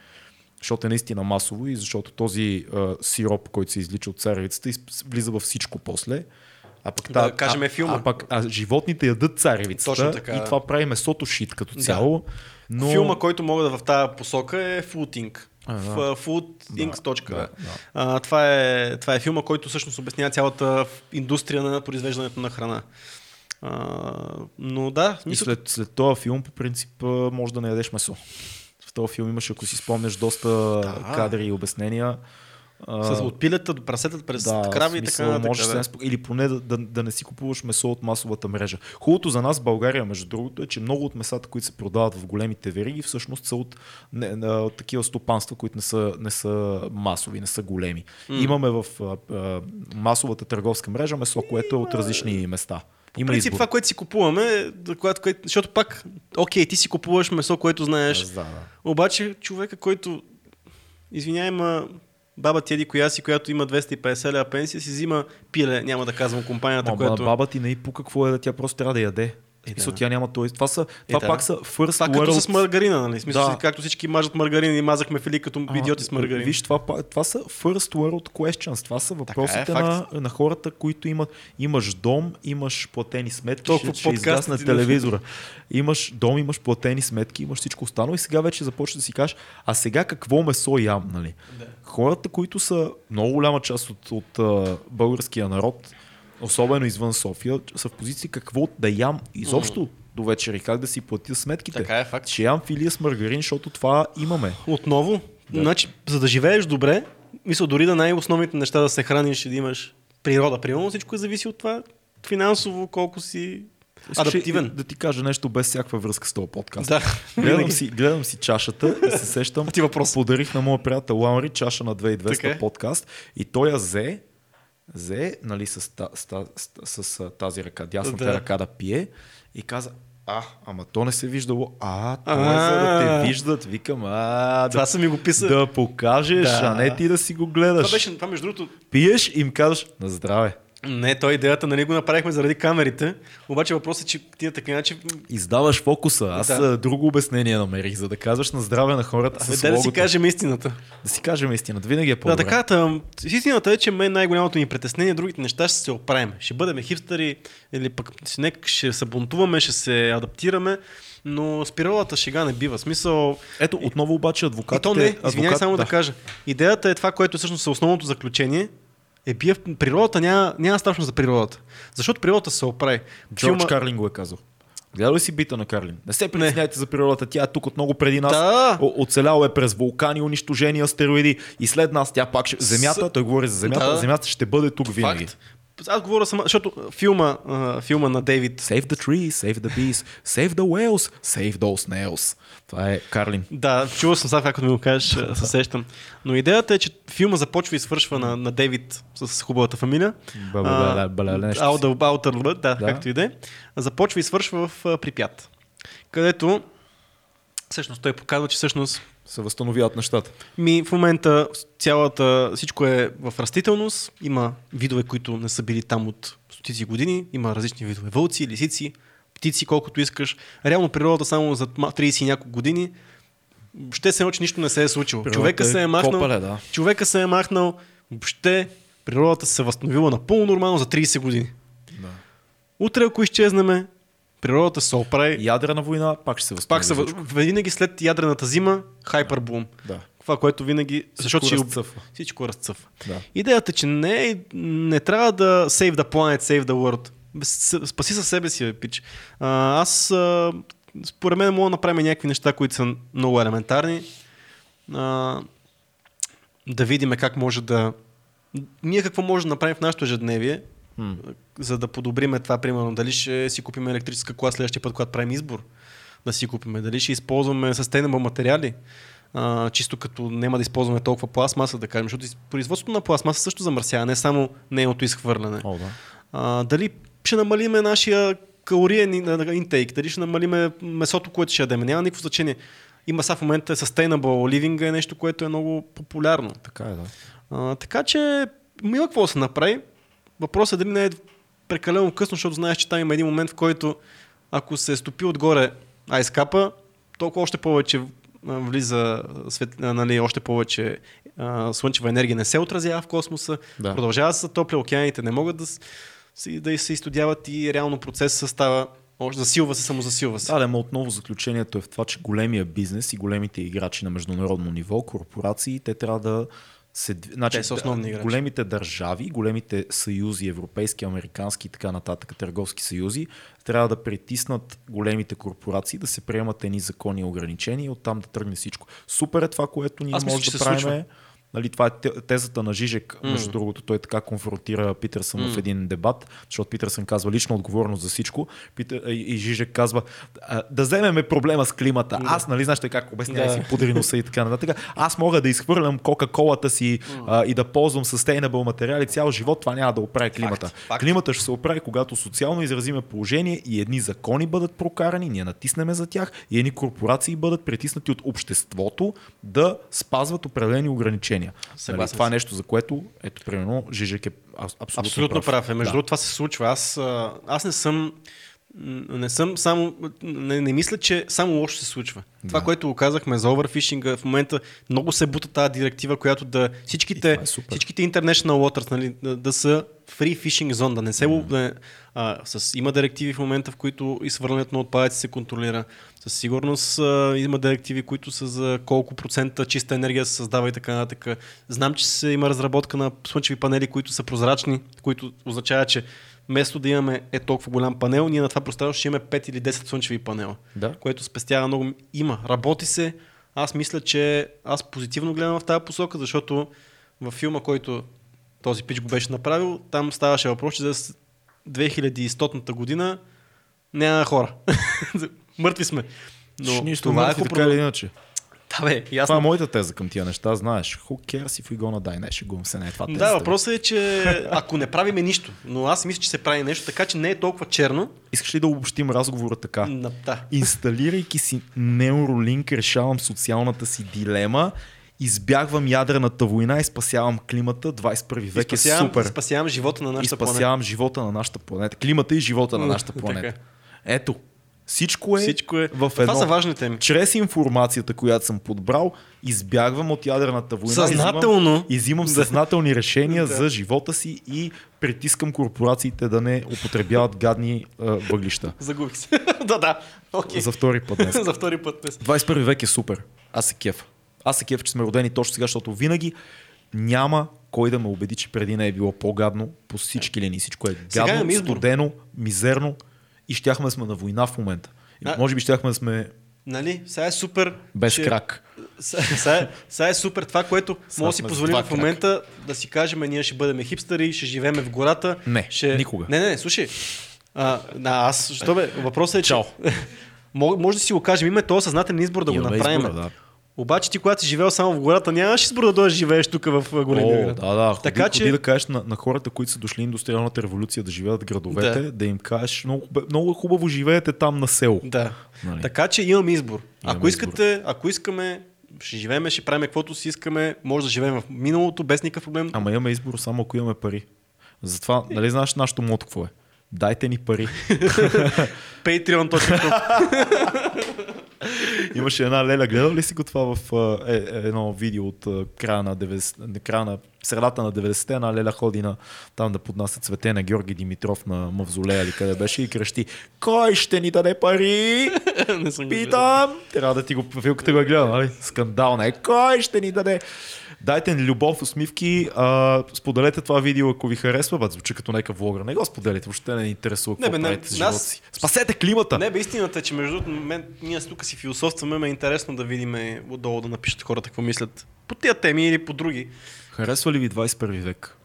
Защото е наистина масово и защото този а, сироп, който се излича от царевицата, влиза във всичко после. А пък, да, та, кажем а, филма. А, пък а, животните ядат царевицата Точно така, и това прави месото шит като цяло. Да. Но... Филма, който мога да в тази посока е Footing. Да. В. Да, да, да. А, това, е, това е филма, който всъщност обяснява цялата индустрия на произвеждането на храна. А, но да. И след, след този филм, по принцип, може да не ядеш месо. В този филм имаше, ако си спомняш, доста да. кадри и обяснения. С от пилета до прасета през да, крави и така нататък. можеш да. Или поне да, да, да не си купуваш месо от масовата мрежа. Хубавото за нас в България, между другото, е, че много от месата, които се продават в големите вериги, всъщност са от, не, на, от такива стопанства, които не са, не са масови, не са големи. М. Имаме в а, а, масовата търговска мрежа месо, което е от различни места. По Има принцип, избор. това, което си купуваме, което, което, защото пак, окей, ти си купуваш месо, което знаеш, Да, да. обаче човека, който, извиняй, ма, баба ти еди коя си, която има 250 лева пенсия, си взима пиле, няма да казвам компанията, Ама която... баба ти не и по какво е да тя просто трябва да яде. Е, Смисъл, да. тя няма той. Това, са, това да. пак са first Това като world с маргарина, нали? Смисъл, Да. както всички мажат маргарин и мазахме фили като А, идиоти с маргарин. Виж, това, това са first world questions. Това са въпросите е, на, факт. на хората, които имат. Имаш дом, имаш платени сметки, Толкова ще, ще изгасне телевизора. Имаш дом, имаш платени сметки, имаш всичко останало и сега вече започваш да си кажеш, а сега какво месо ям, нали? Да. Хората, които са много голяма част от, от а, българския народ, особено извън София, са в позиция какво да ям изобщо до вечер и как да си платя сметките. Така е факт. Ще ям филия с маргарин, защото това имаме. Отново, Да. значи, за да живееш добре, мисля, дори да най-основните неща да се храниш и да имаш природа, примерно, всичко зависи от това финансово колко си адаптивен. Да ти кажа нещо без всякаква връзка с този подкаст. Да. Гледам си, гледам си чашата и се сещам. Ти въпрос. Подарих на моя приятел Лаунри чаша на 2200 Така е. подкаст и той я взе, взе нали, с, та, с, та- с, с, а, тази ръка, дясната Да. ръка да пие и каза, а, ама то не се виждало. А, то е за да те виждат. Викам, а, Това да, са ми го писали. да покажеш, Да. а не ти да си го гледаш. Това беше, това между другото, Пиеш и им казваш, на здраве. Не, той идеята, нали го направихме заради камерите, обаче въпросът е, че ти така иначе, Издаваш фокуса. Аз Да. да. друго обяснение намерих, за да казваш на здраве на хората Абе, с дай да си кажем истината. Да си кажем истината. Винаги е Да, по-добре. така, тъм, истината е, че мен най-голямото ни притеснение, другите неща ще се оправим. Ще бъдем хипстери или пък ще се бунтуваме, ще се адаптираме, но с природата шега не бива. Смисъл, Ето, отново обаче и адвокатите... то не, извинявай адвокат- само да. кажа. Идеята е това, което всъщност е основното заключение, е бие, в- природата няма, няма страшно за природата. Защото природата се оправи. Джордж Карлин го е казал. Гледал ли си бита на Карлин? Не се притесняйте за природата, тя е тук от много преди нас. Да. О- Оцеляла е през вулкани, унищожени астероиди и след нас тя пак ще... Земята, той говори за Земята, Да. Земята ще бъде тук винаги. Факт. Аз говоря сама, защото филма, а, филма на Дейвид Save the trees, save the bees, save the whales, save those nails. Това е Карлин. Да, чувал съм сега, както ми го кажеш, се сещам. Но идеята е, че филма започва и свършва на, на Дейвид с хубавата фамилия. Баутър, да, както и да е. Започва и свършва в Припят. Където всъщност той показва, че всъщност Се възстановяват нещата. ми в момента цялата, всичко е в растителност. Има видове, които не са били там от стотици години. Има различни видове вълци, лисици, птици, колкото искаш. Реално природата само за ма- 30 и няколко години ще се че нищо не се е случило. Природата Човека се е махнал. копале, да. Човека се е махнал. Въобще природата се е възстановила напълно нормално за 30 години. Да. Утре, ако изчезнеме, природата се оправи. Ядрена война, пак ще се възстанови. Пак се, всичко. винаги след ядрената зима, хайпербум. Да. Това, което винаги... Защото ще разцъфва. Всичко разцъфва. Да. Идеята е, че не, е- не трябва да save the planet, save the world. Спаси със себе си, бе, пич. А, аз, а, според мен, мога да направим някакви неща, които са много елементарни. А, да видим как може да... Ние какво може да направим в нашето ежедневие, М. за да подобриме това, примерно, дали ще си купим електрическа кола следващия път, когато правим избор да си купим, дали ще използваме sustainable материали, а, чисто като няма да използваме толкова пластмаса, да кажем, защото из- производството на пластмаса също замърсява, не само нейното изхвърляне. О, да. А, дали ще намалиме нашия калориен интейк, дали ще намалиме месото, което ще ядем, няма никакво значение. Има сега в момента sustainable living е нещо, което е много популярно. Така е, да. А, така че има какво се направи. Въпросът е дали не е прекалено късно, защото знаеш, че там има един момент, в който ако се стопи отгоре айскапа, толкова още повече влиза свет, нали, още повече а, слънчева енергия не се отразява в космоса, Да. продължава да се топля, океаните не могат да, си- да се изстудяват и реално процесът става, още засилва се, самозасилва се. Да, но отново заключението е в това, че големия бизнес и големите играчи на международно ниво, корпорации, те трябва да се... Значи, Те са основни играчи. големите държави, големите съюзи, европейски, американски и така нататък, търговски съюзи, трябва да притиснат големите корпорации да се приемат едни закони и ограничения и оттам да тръгне всичко. Супер е това, което ние Аз мисля, може че да правим. случва. Нали, това е те- тезата на Жижек, между другото, той така конфронтира Питърсън в един дебат, защото Питърсън казва лична отговорност за всичко. Питър, и, Жижек казва да вземеме проблема с климата. Аз, нали, знаеш как обяснява Да. си пудри носа и така нататък. Аз мога да изхвърлям кока-колата си а, и да ползвам sustainable материали цял живот, това няма да оправи климата. факт. Климата ще се оправи, когато социално изразиме положение и едни закони бъдат прокарани, ние натиснеме за тях и едни корпорации бъдат притиснати от обществото да спазват определени ограничения. Съгласен нали, това е нещо, за което, ето, примерно, Жижек е аб- абсолютно, Абсолютно прав е. Между Да. другото, това се случва. Аз, аз не съм. Не съм само. Не, не мисля, че само лошо се случва. Това, което го казахме за оверфишинга, в момента много се бута тази директива, която да. Всичките, е супер. всичките International Waters нали, да, да са free fishing zone, да не се. Mm. Да, а, с, има директиви в момента, в които изхвърлянето на отпадъци се контролира. Със сигурност а, има директиви, които са за колко процента чиста енергия се създава и така нататък. Знам, че се, има разработка на слънчеви панели, които са прозрачни, които означава, че вместо да имаме е толкова голям панел, ние на това пространство ще имаме 5 или 10 слънчеви панела, Да. което спестява много. Има, работи се. Аз мисля, че аз позитивно гледам в тази посока, защото във филма, който този пич го беше направил, там ставаше въпрос, че за 2100 година няма хора. Мъртви сме. Но нищо това е така или иначе. Да, бе, Това ясно. е моята теза към тия неща, знаеш. Who cares if we gonna die? Не, шегувам се, не е това тезата. Да, въпросът е, че ако не правиме нищо, но аз мисля, че се прави нещо, така че не е толкова черно. Искаш ли да обобщим разговора така? На, да. Инсталирайки си Neuralink, решавам социалната си дилема, избягвам ядрената война и спасявам климата. 21 век спасявам, е супер. спасявам живота на И нашата планета. спасявам живота на нашата планета. Климата и живота на нашата планета. Ето, всичко е, Всичко е. в Това едно. са важни теми. Чрез информацията, която съм подбрал, избягвам от ядрената война. Съзнателно. Изимам, изимам съзнателни решения Да. за живота си и притискам корпорациите да не употребяват гадни а, въглища. Загубих се. да, да. Окей. За втори път днес. За втори път днес. 21 век е супер. Аз се кеф. Аз се кеф, че сме родени точно сега, защото винаги няма кой да ме убеди, че преди не е било по-гадно по всички линии. Всичко е гадно, студено, мизерно и щяхме да сме на война в момента. И А- Може би щяхме да сме Нали? Сега е супер. без че- крак. Сега, сега, е- супер това, което може да си позволим в момента да си кажем, ние ще бъдем хипстери, ще живеем в гората. Не, ще... никога. Не, не, не, слушай. А, да, аз, що бе, въпросът е, че... Чао. Може да си го кажем, имаме този съзнателен избор да го Имаме направим. избора, да. Обаче ти, когато си живеел само в гората, нямаш избор да дойдеш живееш тук в големия град. да, да. Ходи, Така ходи че- да кажеш на, на хората, които са дошли индустриалната революция да живеят градовете, да, Да. им кажеш много, много хубаво живеете там на село. Да. Нали? Така че имаме избор. Имаме ако искате, ако искаме, ще живеем, ще правим каквото си искаме, може да живеем в миналото без никакъв проблем. Ама имаме избор само ако имаме пари. Затова, нали знаеш нашето мото какво е? Дайте ни пари. Patreon.com Имаше една леля, гледал ли си го това в е, е, едно видео от края на, 90, на края на средата на 90-те, една леля ходи на, там да поднася цвете на Георги Димитров на Мавзолея или къде беше и крещи Кой ще ни даде пари? Не гледал. Питам! Трябва да ти го вилката го е гледа, нали? Скандална е. Кой ще ни даде? Дайте ни любов, усмивки. А, споделете това видео, ако ви харесва. Бе, звучи като нека влогър. Не го споделите, въобще не ни интересува какво Не, бе, не, правите нас- си. Спасете климата! Не, бе, истината е, че между другото, мен, ние тук си философстваме, ме е интересно да видим отдолу да напишат хората какво мислят по тия теми или по други. Харесва ли ви 21 век?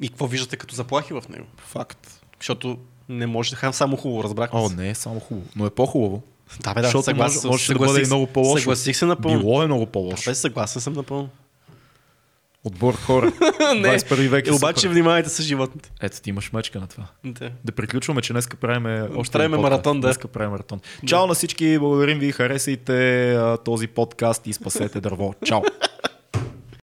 И какво виждате като заплахи в него. Факт. Защото не може да хам само хубаво, разбрахме О, не е само хубаво, но е по-хубаво. Да, бе, да, Защото съгласен може, може да бъде и много по-лошо. Съгласих се напълно. Било е много Да, по-лошо. бе, съгласен съм напълно. Отбор хора. 21 век е Е, обаче супер. внимавайте с животните. Ето ти имаш мечка на това. Да. Да приключваме, че днеска правиме още Правиме маратон, да. Днеска правим маратон. Чао на всички, благодарим ви, харесайте този подкаст и спасете дърво. Чао!